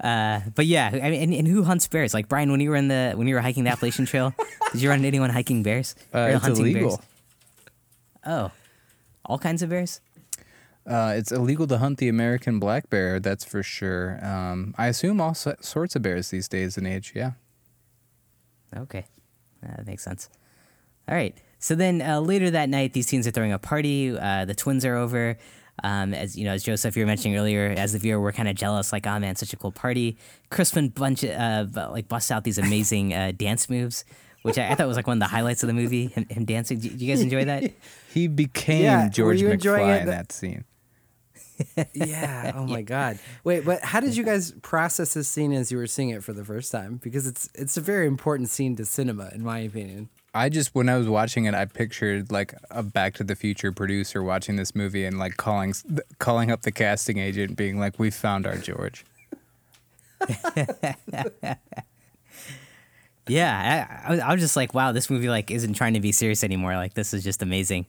Uh, but yeah, I mean, and, and who hunts bears? Like Brian, when you were in the when you were hiking the Appalachian Trail, did you run into anyone hiking bears? Uh, it's hunting illegal. Bears? Oh, all kinds of bears. Uh, it's illegal to hunt the American black bear, that's for sure. Um, I assume all so- sorts of bears these days and age, yeah. Okay, Uh, that makes sense. All right. So then uh, later that night, these teens are throwing a party. Uh, the twins are over. Um, as you know, as Joseph you were mentioning earlier, as the viewer, we're kind of jealous. Like, oh man, such a cool party. Crispin bunch uh, like busts out these amazing uh, dance moves, which I, I thought was like one of the highlights of the movie. Him, him dancing. Do, do you guys enjoy that? He became Yeah, George you enjoying McFly it? in that scene. Yeah. Oh my God. Wait, but how did you guys process this scene as you were seeing it for the first time? Because it's it's a very important scene to cinema, in my opinion. I just when I was watching it, I pictured like a Back to the Future producer watching this movie and like calling calling up the casting agent, being like, "We found our George." yeah, I, I, was, just like, wow, this movie like isn't trying to be serious anymore. Like, this is just amazing.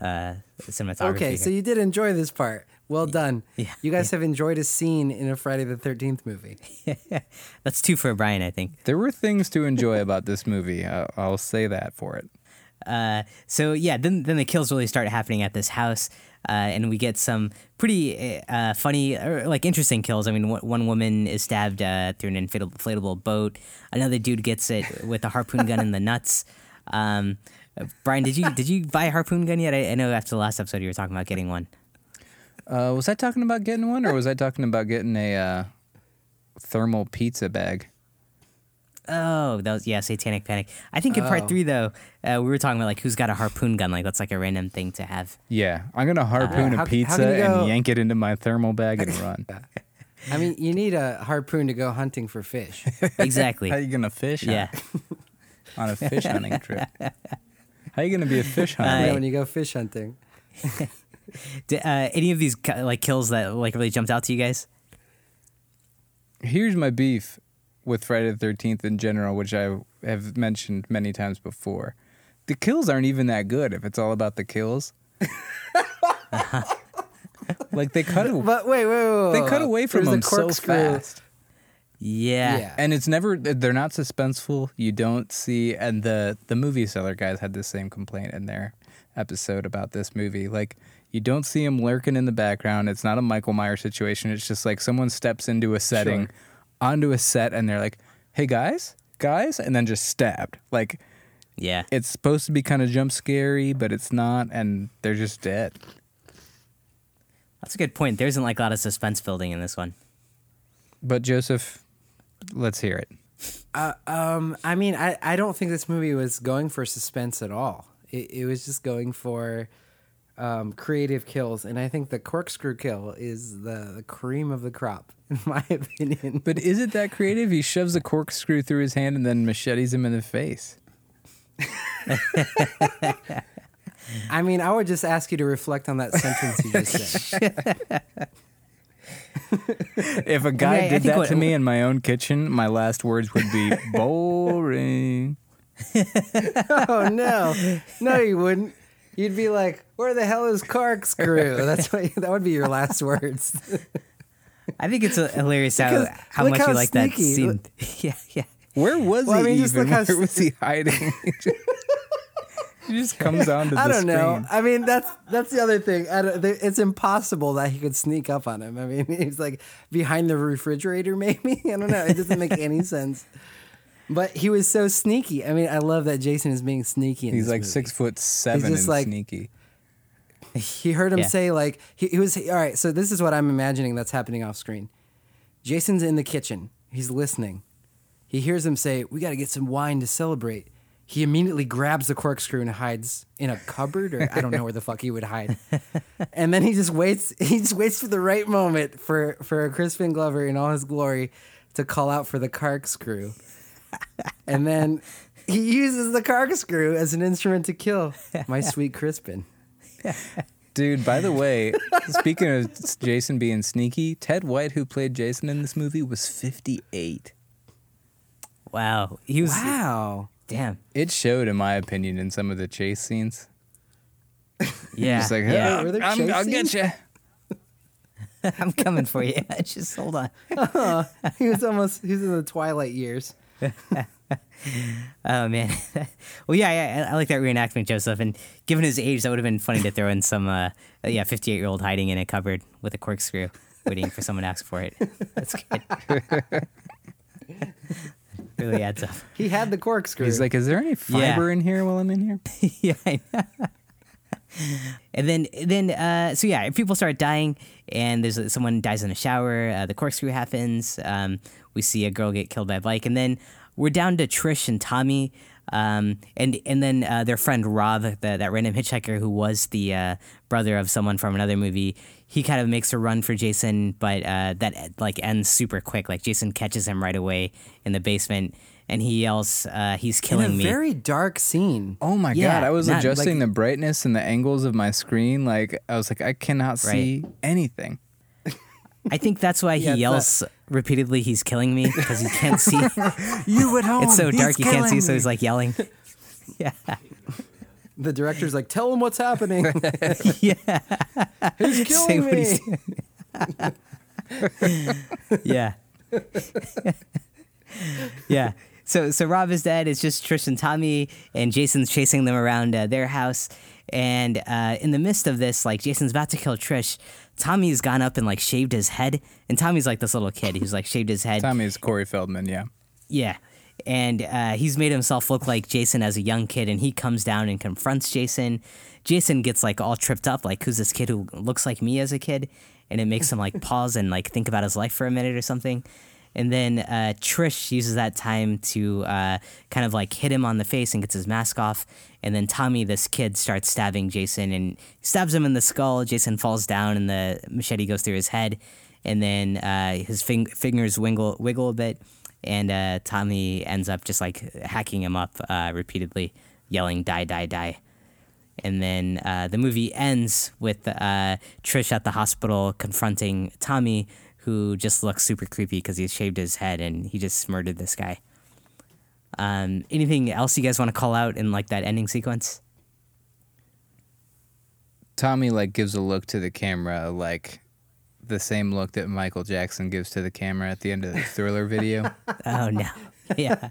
uh, cinematography. Okay, here. so you did enjoy this part. Well done. yeah, You guys have enjoyed a scene in a Friday the 13th movie. that's two for Brian, I think. There were things to enjoy about this movie. I- I'll say that for it. Uh, so yeah, then then the kills really start happening at this house, uh, and we get some pretty uh, funny or like interesting kills. I mean, one, one woman is stabbed uh, through an inflatable, inflatable boat. Another dude gets it with a harpoon gun in the nuts. Um, Brian, did you did you buy a harpoon gun yet? I, I know after the last episode you were talking about getting one. Uh, was I talking about getting one, or was I talking about getting a uh, thermal pizza bag? Oh, that was yeah, Satanic Panic. I think in part Oh. three though, uh, we were talking about like who's got a harpoon gun. Like that's like a random thing to have. Yeah, I'm gonna harpoon how- how a can pizza you go- and yank it into my thermal bag and run. I mean, you need a harpoon to go hunting for fish. Exactly. How you gonna fish? yeah. on a fish hunting trip. How you gonna be a fish Uh, hunter? Yeah, when you go fish hunting. Did, uh, any of these like kills that like really jumped out to you guys? Here's my beef with Friday the Thirteenth in general, which I have mentioned many times before. The kills aren't even that good if it's all about the kills. like they cut it, But wait, wait, wait. wait they cut away from There's a them so fast. Yeah. Yeah. and it's never they're not suspenseful you don't see and the the movie cellar guys had the same complaint in their episode about this movie like you don't see him lurking in the background it's not a michael myers situation it's just like someone steps into a setting Sure. onto a set and they're like hey guys guys and then just stabbed like Yeah. it's supposed to be kind of jump scary but it's not and they're just dead That's a good point. There isn't like a lot of suspense building in this one. but joseph let's hear it Uh, um, I mean, I, I don't think this movie was going for suspense at all. It, it was just going for um, creative kills, and I think the corkscrew kill is the, the cream of the crop, in my opinion. but is it that creative he shoves a corkscrew through his hand and then machetes him in the face I mean, I would just ask you to reflect on that sentence you just said. If a guy I did that what- to me in my own kitchen, my last words would be boring. oh no, no, you wouldn't. You'd be like, "Where the hell is corkscrew?" That's what that would be your last words. I think it's hilarious how, how much how you like that sneaky. scene. yeah, yeah. Where was Well, I he mean, just even? look how Where was he hiding? he just comes onto the I don't screen. know. I mean, that's that's the other thing. I don't, it's impossible that he could sneak up on him. I mean, he's like behind the refrigerator, maybe. I don't know. It doesn't make any sense. But he was so sneaky. I mean, I love that Jason is being sneaky. In He's this like movie. six foot seven He's just and like- sneaky. He heard him Yeah. say like he, he was all right. So this is what I'm imagining that's happening off screen. Jason's in the kitchen. He's listening. He hears him say, "We got to get some wine to celebrate." He immediately grabs the corkscrew and hides in a cupboard, or I don't know where the fuck he would hide. And then he just waits. He just waits for the right moment for for Crispin Glover in all his glory to call out for the corkscrew. And then he uses the corkscrew as an instrument to kill my sweet Crispin. Dude, by the way, speaking of Jason being sneaky, Ted White, who played Jason in this movie, was 58. Wow. He was Wow. damn. It showed, in my opinion, in some of the chase scenes. Yeah. Just like, yeah. "Oh, Were there I'm, chase I'll get scenes? you. I'm coming for you. Just hold on. he was almost he was in the twilight years. Oh man. well, yeah, yeah, I I like that reenactment, Joseph. And given his age, that would have been funny to throw in some, uh, yeah, 58 year old hiding in a cupboard with a corkscrew, waiting for someone to ask for it. That's good. really adds up. He had the corkscrew. He's like, is there any fiber in here while I'm in here? yeah, I know. and then, then, uh, so yeah, if people start dying, and there's someone dies in a shower. Uh, the corkscrew happens. Um, we see a girl get killed by a bike, and then we're down to Trish and Tommy, um, and and then uh, their friend Rob, the, that random hitchhiker who was the uh, brother of someone from another movie. He kind of makes a run for Jason, but uh, that like ends super quick. Like Jason catches him right away in the basement, and he yells, uh, "He's in a killing me!" very dark scene. Oh my Yeah, god! I was not- adjusting like- the brightness and the angles of my screen. Like I was like, I cannot see anything. I think that's why he Yeah, it's yells repeatedly, he's killing me, because he can't see. You at home? it's so dark, you can't see, so he's like yelling. yeah. The director's like, "Tell him what's happening." yeah. He's killing what me. he's- yeah. yeah. So so Rob is dead. It's just Trish and Tommy, and Jason's chasing them around uh, their house. And uh, in the midst of this, like Jason's about to kill Trish, Tommy's gone up and like shaved his head. And Tommy's like this little kid who's like shaved his head. Tommy is Corey Feldman, yeah. Yeah. And uh, he's made himself look like Jason as a young kid, and he comes down and confronts Jason. Jason gets like all tripped up, like, who's this kid who looks like me as a kid? And it makes him like pause and like think about his life for a minute or something. And then uh, Trish uses that time to uh, kind of like hit him on the face and gets his mask off. And then Tommy, this kid, starts stabbing Jason and stabs him in the skull. Jason falls down and the machete goes through his head. And then uh, his fing- fingers wiggle, wiggle a bit. And uh, Tommy ends up just like hacking him up uh, repeatedly, yelling, die, die, die. And then uh, the movie ends with Trish at the hospital confronting Tommy, who just looks super creepy because he shaved his head and he just murdered this guy. Um, anything else you guys want to call out in like that ending sequence? Tommy like gives a look to the camera like the same look that Michael Jackson gives to the camera at the end of the thriller video. Oh no, yeah,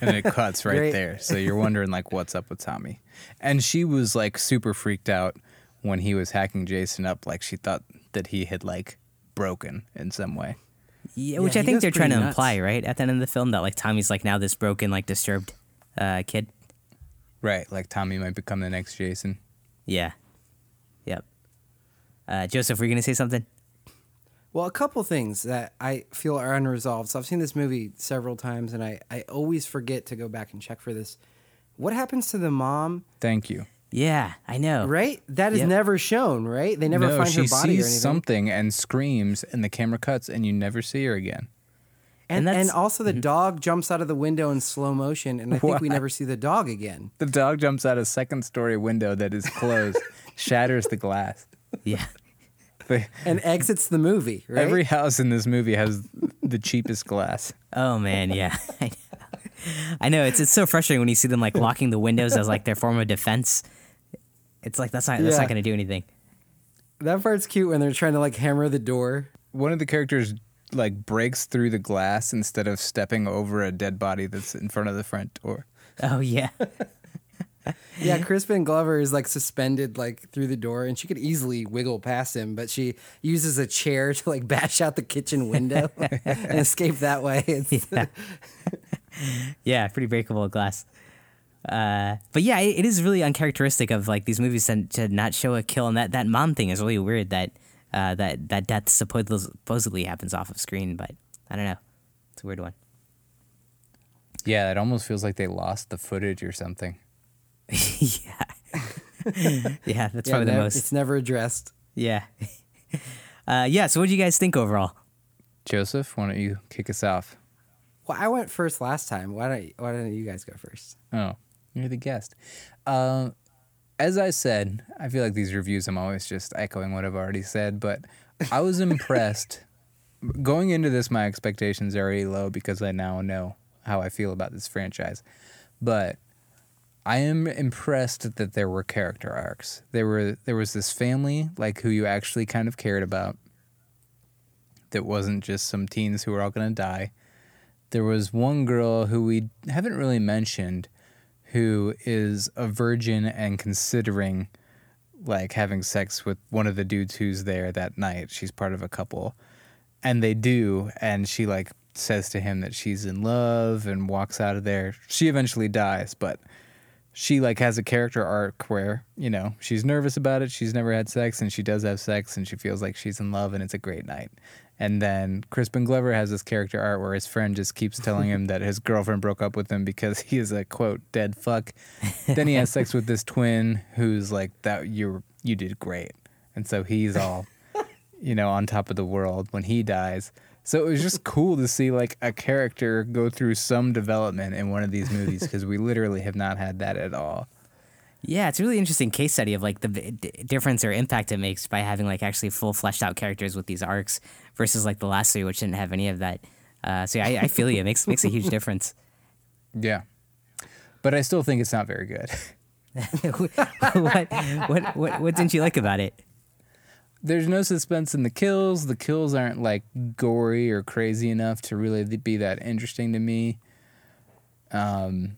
and it cuts right Great. there. So you're wondering like what's up with Tommy. And she was like super freaked out when he was hacking Jason up like she thought that he had like broken in some way. yeah. Which he I think they're trying to nuts. imply, right, at the end of the film, that like Tommy's like now this broken, like disturbed uh, kid. Right, like Tommy might become the next Jason. Yeah, yep. Uh, Joseph, were you gonna say something? Well, a couple things that I feel are unresolved. So I've seen this movie several times, and I, I always forget to go back and check for this. What happens to the mom? Thank you. Yeah, I know. Right, that is Yep. never shown. Right, they never no, find her body sees or anything. something and screams, and the camera cuts, and you never see her again. and And and, also the mm-hmm. dog jumps out of the window in slow motion, and I think we never see the dog again. The dog jumps out a second story window that is closed, shatters the glass. Yeah. The- And exits the movie. Right. Every house in this movie has the cheapest glass. Oh man, yeah. I know. I know it's it's so frustrating when you see them like locking the windows as like their form of defense. It's like that's not that's Yeah. not going to do anything. that part's cute when they're trying to like hammer the door. One of the characters like breaks through the glass instead of stepping over a dead body that's in front of the front door. Oh yeah. Yeah, Crispin Glover is like suspended like through the door, and she could easily wiggle past him, but she uses a chair to like bash out the kitchen window and escape that way. It's, yeah. yeah, pretty breakable glass. Uh, but yeah, it, it is really uncharacteristic of like these movies to, to not show a kill, and that, that mom thing is really weird. That uh, that that death supposedly supposedly happens off of screen, but I don't know. It's a weird one. Yeah, it almost feels like they lost the footage or something. yeah. yeah, that's yeah, probably the nev- most. it's never addressed. Yeah. uh, yeah. So, what do you guys think overall? Joseph, why don't you kick us off? Well, I went first last time. Why don't Why don't you guys go first? Oh, you're the guest. Uh, as I said, I feel like these reviews, I'm always just echoing what I've already said, but I was impressed. Going into this, my expectations are already low because I now know how I feel about this franchise. But I am impressed that there were character arcs. There were there was this family like who you actually kind of cared about. That wasn't just some teens who were all gonna die. There was one girl who we haven't really mentioned, who is a virgin and considering like having sex with one of the dudes who's there that night. She's part of a couple. And they do, and she like says to him that she's in love and walks out of there. She eventually dies, but she like has a character arc where, you know, she's nervous about it, she's never had sex and she does have sex and she feels like she's in love and it's a great night. And then Crispin Glover has this character art where his friend just keeps telling him that his girlfriend broke up with him because he is a quote dead fuck. then he has sex with this twin who's like that you you did great. And so he's all you know on top of the world when he dies. So it was just cool to see like a character go through some development in one of these movies because we literally have not had that at all. Yeah, it's a really interesting case study of like the d- difference or impact it makes by having like actually full fleshed out characters with these arcs versus like the last three, which didn't have any of that. Uh, so yeah, I, I feel you. It makes makes a huge difference. Yeah. But I still think it's not very good. what, what what what didn't you like about it? There's no suspense in the kills. The kills aren't like gory or crazy enough to really be that interesting to me. Um,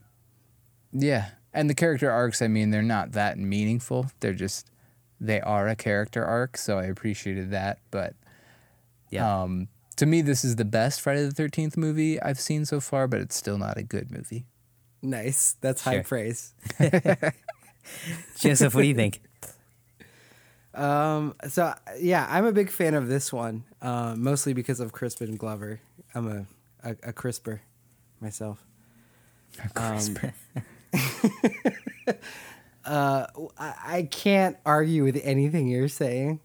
yeah, and the character arcs. I mean, they're not that meaningful. They're just they are a character arc, so I appreciated that. But Yeah. um, to me, this is the best Friday the Thirteenth movie I've seen so far, but it's still not a good movie. Nice. That's high praise. Joseph, what do you think? Um, so yeah, I'm a big fan of this one, uh, mostly because of Crispin Glover. I'm a a, a crisper myself. Um, uh, I, can't argue with anything you're saying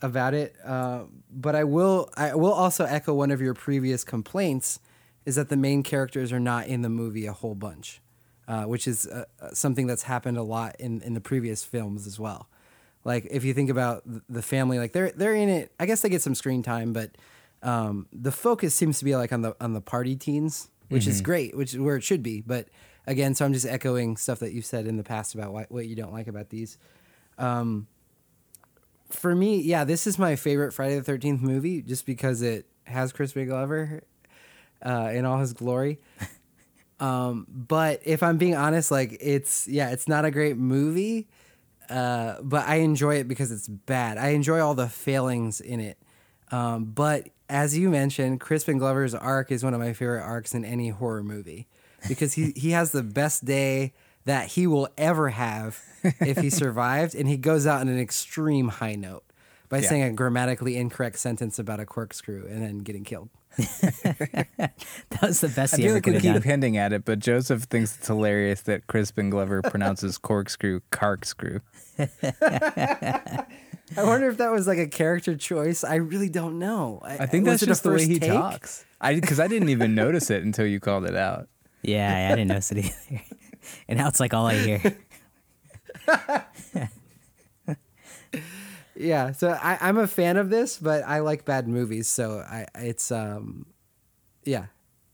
about it, uh, but I will. I will also echo one of your previous complaints, is that the main characters are not in the movie a whole bunch, uh, which is uh, uh, something that's happened a lot in in the previous films as well. Like if you think about the family, like they're they're in it. I guess they get some screen time, but um, the focus seems to be like on the on the party teens, which is great, which is where it should be. But again, so I'm just echoing stuff that you've said in the past about what, what you don't like about these. Um, for me, yeah, this is my favorite Friday the Thirteenth movie, just because it has Crispin Glover uh, in all his glory. Um, but if I'm being honest, like it's yeah, it's not a great movie, uh, but I enjoy it because it's bad. I enjoy all the failings in it. Um, but as you mentioned, Crispin Glover's arc is one of my favorite arcs in any horror movie because he he has the best day that he will ever have if he survived, and he goes out on an extreme high note by Yeah. saying a grammatically incorrect sentence about a corkscrew and then getting killed. That was the best I he feel ever like we could keep have done. hinting at it, but Joseph thinks it's hilarious that Crispin Glover pronounces corkscrew corkscrew. I wonder if that was like a character choice. I really don't know. I think that's just the way he take? talks. I because I didn't even notice it until you called it out. Yeah, I didn't notice it either. And now it's like all I hear. Yeah, so I, I'm a fan of this, but I like bad movies, so I it's um, yeah,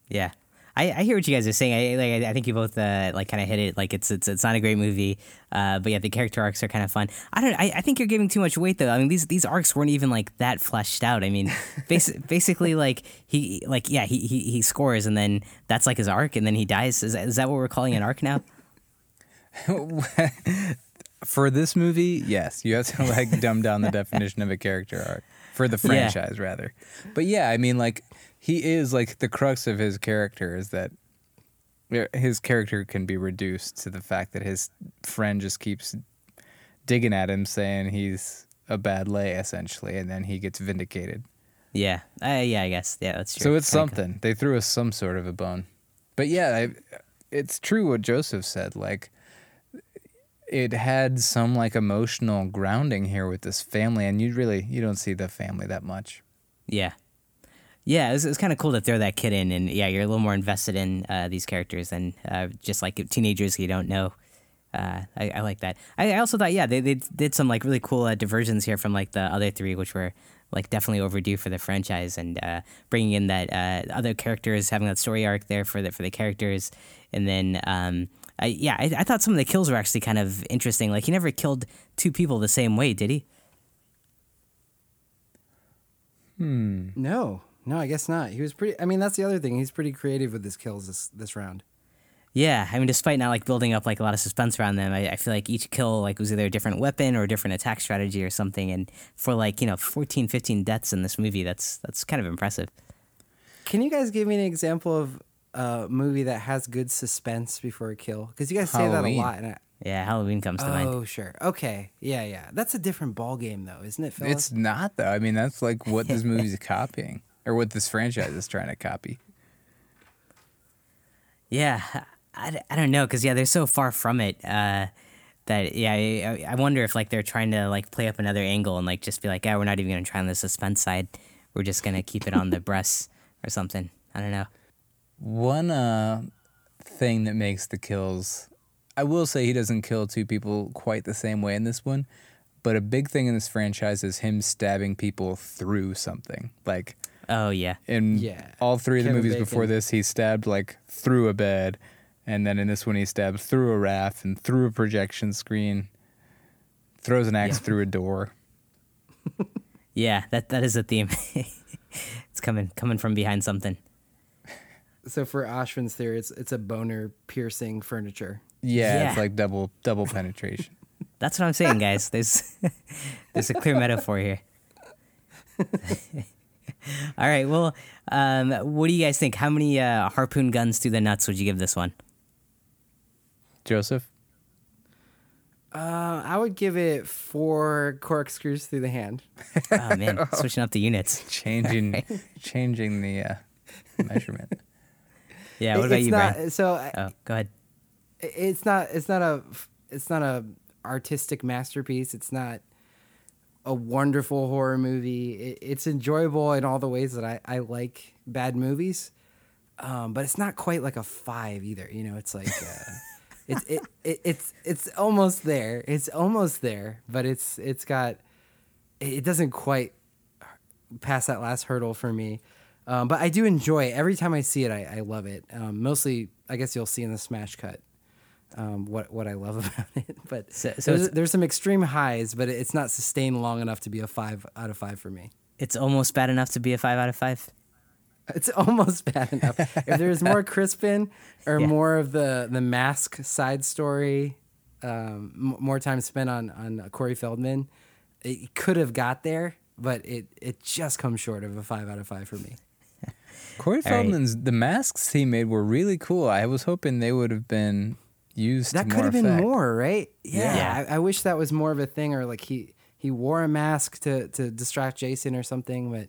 Yeah. I, I hear what you guys are saying. I like. I think you both uh, like kind of hit it. Like it's it's it's not a great movie, uh, but yeah, the character arcs are kind of fun. I don't. I, I think you're giving too much weight though. I mean, these these arcs weren't even like that fleshed out. I mean, basi- basically, like he like yeah, he, he he scores and then that's like his arc, and then he dies. Is that, is that what we're calling an arc now? For this movie, yes, you have to like dumb down the definition of a character arc for the Yeah. franchise rather. But yeah, I mean like he is like the crux of his character is that his character can be reduced to the fact that his friend just keeps digging at him saying he's a bad lay essentially and then he gets vindicated. Yeah. Uh, yeah. I guess. Yeah. That's true. So it's something. They threw us some sort of a bone. But yeah, I, it's true what Joseph said. Like, it had some like emotional grounding here with this family, and you really you don't see the family that much. Yeah. Yeah, it was, it was kind of cool to throw that kid in, and yeah, you're a little more invested in uh, these characters than uh, just like teenagers you don't know. Uh, I, I like that. I, I also thought, yeah, they, they did some like really cool uh, diversions here from like the other three, which were like definitely overdue for the franchise, and uh, bringing in that uh, other characters, having that story arc there for the for the characters, and then um, I, yeah, I, I thought some of the kills were actually kind of interesting. Like he never killed two people the same way, did he? Hmm. No, no, I guess not. He was pretty. I mean, that's the other thing. He's pretty creative with his kills this this round. Yeah, I mean, despite not like building up like a lot of suspense around them, I, I feel like each kill like was either a different weapon or a different attack strategy or something. And for like you know 14, 15 deaths in this movie, that's that's kind of impressive. Can you guys give me an example of a movie that has good suspense before a kill? Because you guys say Halloween. that a lot. And I, Yeah, Halloween comes to mind. oh, sure. Okay. Yeah, yeah. That's a different ball game, though, isn't it, Phil? It's not though. I mean, that's like what this movie's copying, or what this franchise is trying to copy. Yeah, I, I don't know because yeah, they're so far from it. Uh, that yeah, I, I wonder if like they're trying to like play up another angle and like just be like, yeah, we're not even gonna try on the suspense side. We're just gonna keep it on the breasts or something. I don't know. One uh, thing that makes the kills, I will say he doesn't kill two people quite the same way in this one, but a big thing in this franchise is him stabbing people through something. Like Oh yeah, in Yeah. all three of the Kevin movies before this, he stabbed like through a bed, And then in this one, he stabs through a raft and through a projection screen, throws an axe through a door. Yeah, that that is a theme. it's coming coming from behind something. So for Ashwin's theory, it's it's a boner piercing furniture. Yeah, it's like double double penetration. That's what I'm saying, guys. There's there's a clear metaphor here. All right. Well, um, what do you guys think? How many uh, harpoon guns through the nuts would you give this one? Joseph, Uh, I would give it four corkscrews through the hand. Oh man, switching up the units. changing changing the uh, measurement. Yeah. What It- about you, not, Brian? So Oh, go ahead. it's not it's not a it's not a artistic masterpiece it's not a wonderful horror movie it, it's enjoyable in all the ways that i, I like bad movies um, but it's not quite like a five either you know it's like uh, it's it, it, it's it's almost there it's almost there but it's it's got it doesn't quite pass that last hurdle for me. Um, but I do enjoy it. Every time I see it, I, I love it. Um, mostly, I guess you'll see in the smash cut um, what what I love about it. But So- so there's, there's some extreme highs, but it's not sustained long enough to be a five out of five for me. It's almost bad enough to be a five out of five. It's almost bad enough. if there's more Crispin or Yeah. more of the the mask side story, um, m- more time spent on on Corey Feldman, it could have got there, but it it just comes short of a five out of five for me. Corey All right. Feldman's the masks he made were really cool. I was hoping they would have been used. That could have been more, right? Yeah, Yeah. I, I wish that was more of a thing, or like he he wore a mask to to distract Jason or something. But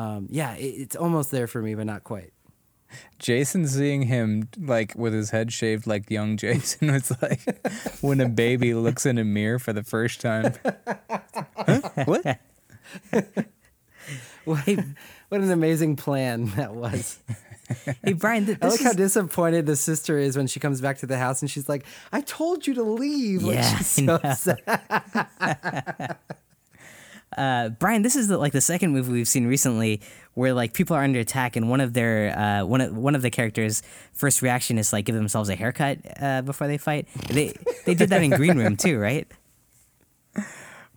um, yeah, it, it's almost there for me, but not quite. Jason seeing him like with his head shaved like young Jason was like when a baby looks in a mirror for the first time. Huh? What? What, what an amazing plan that was. Hey, Brian, th- I this like how is- disappointed the sister is when she comes back to the house and she's like, "I told you to leave." Like, Yeah, she's I so know. upset. uh, Brian, this is the, like the second movie we've seen recently where like people are under attack, and one of their uh, one of one of the characters' first reaction is like give themselves a haircut uh, before they fight. They they did that in Green Room too, right?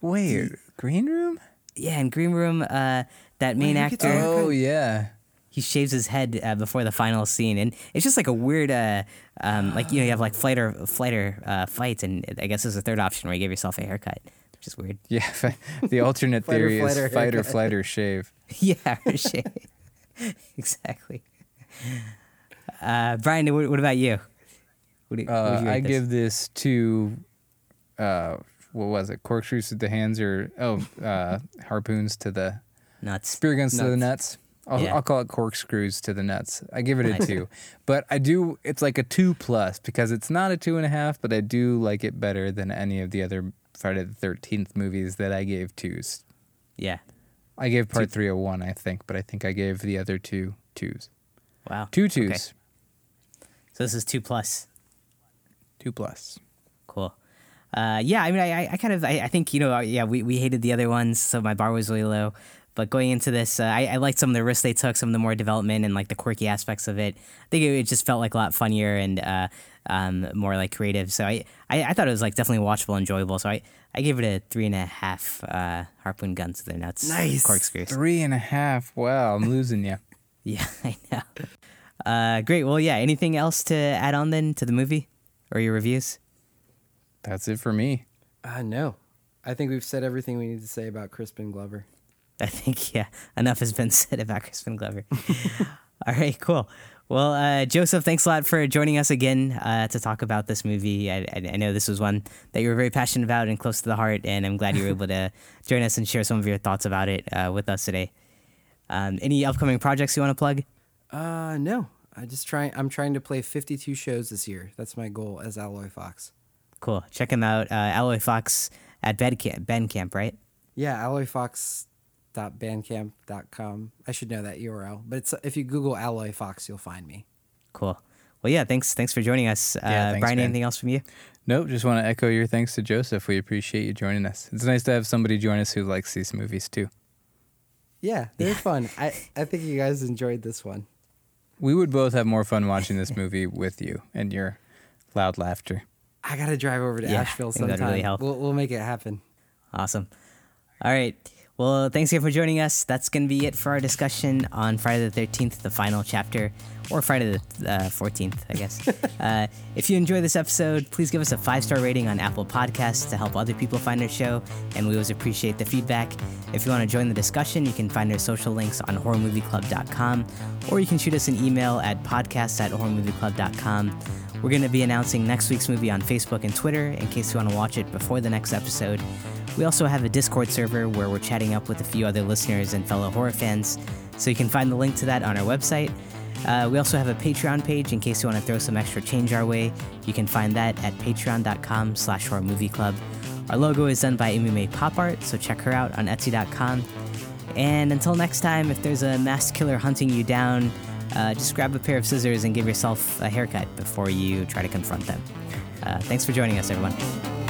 Wait, green room? Yeah, in Green Room, uh, that main who actor? Oh yeah. He shaves his head uh, before the final scene, and it's just like a weird, uh, um, like you know, you have like flighter flighter uh, fights, and I guess there's a third option where you give yourself a haircut, which is weird. Yeah. The alternate theory flight or is fight or flight or shave. yeah, or shave. exactly. Uh, Brian, what, what about you? What do, you- what would Uh, you I this? give this to uh what was it? Corkscrews to the hands or oh uh harpoons to the nuts. spear guns to the Nuts. I'll, Yeah. I'll call it corkscrews to the nuts. I give it a two, but I do. It's like a two plus because it's not a two and a half, but I do like it better than any of the other Friday the Thirteenth movies that I gave twos. Yeah. I gave part three a one, I think, but I think I gave the other two twos. Wow. two twos. Okay. So this is two plus. two plus. Cool. Uh, yeah, I mean, I, I- I kind of, I, I think, you know, uh, yeah, we, we hated the other ones, so my bar was really low. But going into this, uh, I, I liked some of the risks they took, some of the more development and like the quirky aspects of it. I think it, it just felt like a lot funnier and uh, um, more like creative. So I, I, I thought it was like definitely watchable, and enjoyable. So I, I gave it a three and a half uh, harpoon guns to their nuts. Nice. corkscrews. Three and a half. Wow, I'm losing you. Yeah, I know. Uh, great. Well, yeah. Anything else to add on then to the movie or your reviews? That's it for me. Uh, no, I think we've said everything we need to say about Crispin Glover. I think yeah, enough has been said about Crispin Glover. All right, cool. Well, uh, Joseph, thanks a lot for joining us again uh, to talk about this movie. I, I, I know this was one that you were very passionate about and close to the heart, and I'm glad you were able to join us and share some of your thoughts about it uh, with us today. Um, any upcoming projects you want to plug? Uh, no, I just try. I'm trying to play 52 shows this year. That's my goal as Alloy Fox. Cool. Check him out, uh, Alloy Fox at Bandcamp. right? Yeah, alloyfox.bandcamp.com. I should know that URL, but it's if you Google Alloy Fox, you'll find me. Cool. Well, yeah. Thanks. Thanks for joining us, uh, Yeah, thanks, Brian. Ben. Anything else from you? Nope, just want to echo your thanks to Joseph. We appreciate you joining us. It's nice to have somebody join us who likes these movies too. Yeah, they're fun. I I think you guys enjoyed this one. We would both have more fun watching this movie with you and your loud laughter. I gotta drive over to Yeah, Asheville I think that'd sometime. really help. We'll, we'll make it happen. Awesome. All right. Well, thanks again for joining us. That's going to be it for our discussion on Friday the 13th, the final chapter, or Friday the uh, 14th, I guess. uh, if you enjoy this episode, please give us a five star rating on Apple Podcasts to help other people find our show, and we always appreciate the feedback. If you want to join the discussion, you can find our social links on horrormovieclub.com, or you can shoot us an email at podcast at horrormovieclub.com. We're going to be announcing next week's movie on Facebook and Twitter in case you want to watch it before the next episode. We also have a Discord server where we're chatting up with a few other listeners and fellow horror fans, so you can find the link to that on our website. Uh, we also have a Patreon page in case you want to throw some extra change our way. You can find that at patreon.com slash horror movie club. Our logo is done by MMA Pop Art, so check her out on etsy.com. And until next time, if there's a masked killer hunting you down, uh, just grab a pair of scissors and give yourself a haircut before you try to confront them. Uh, thanks for joining us, everyone.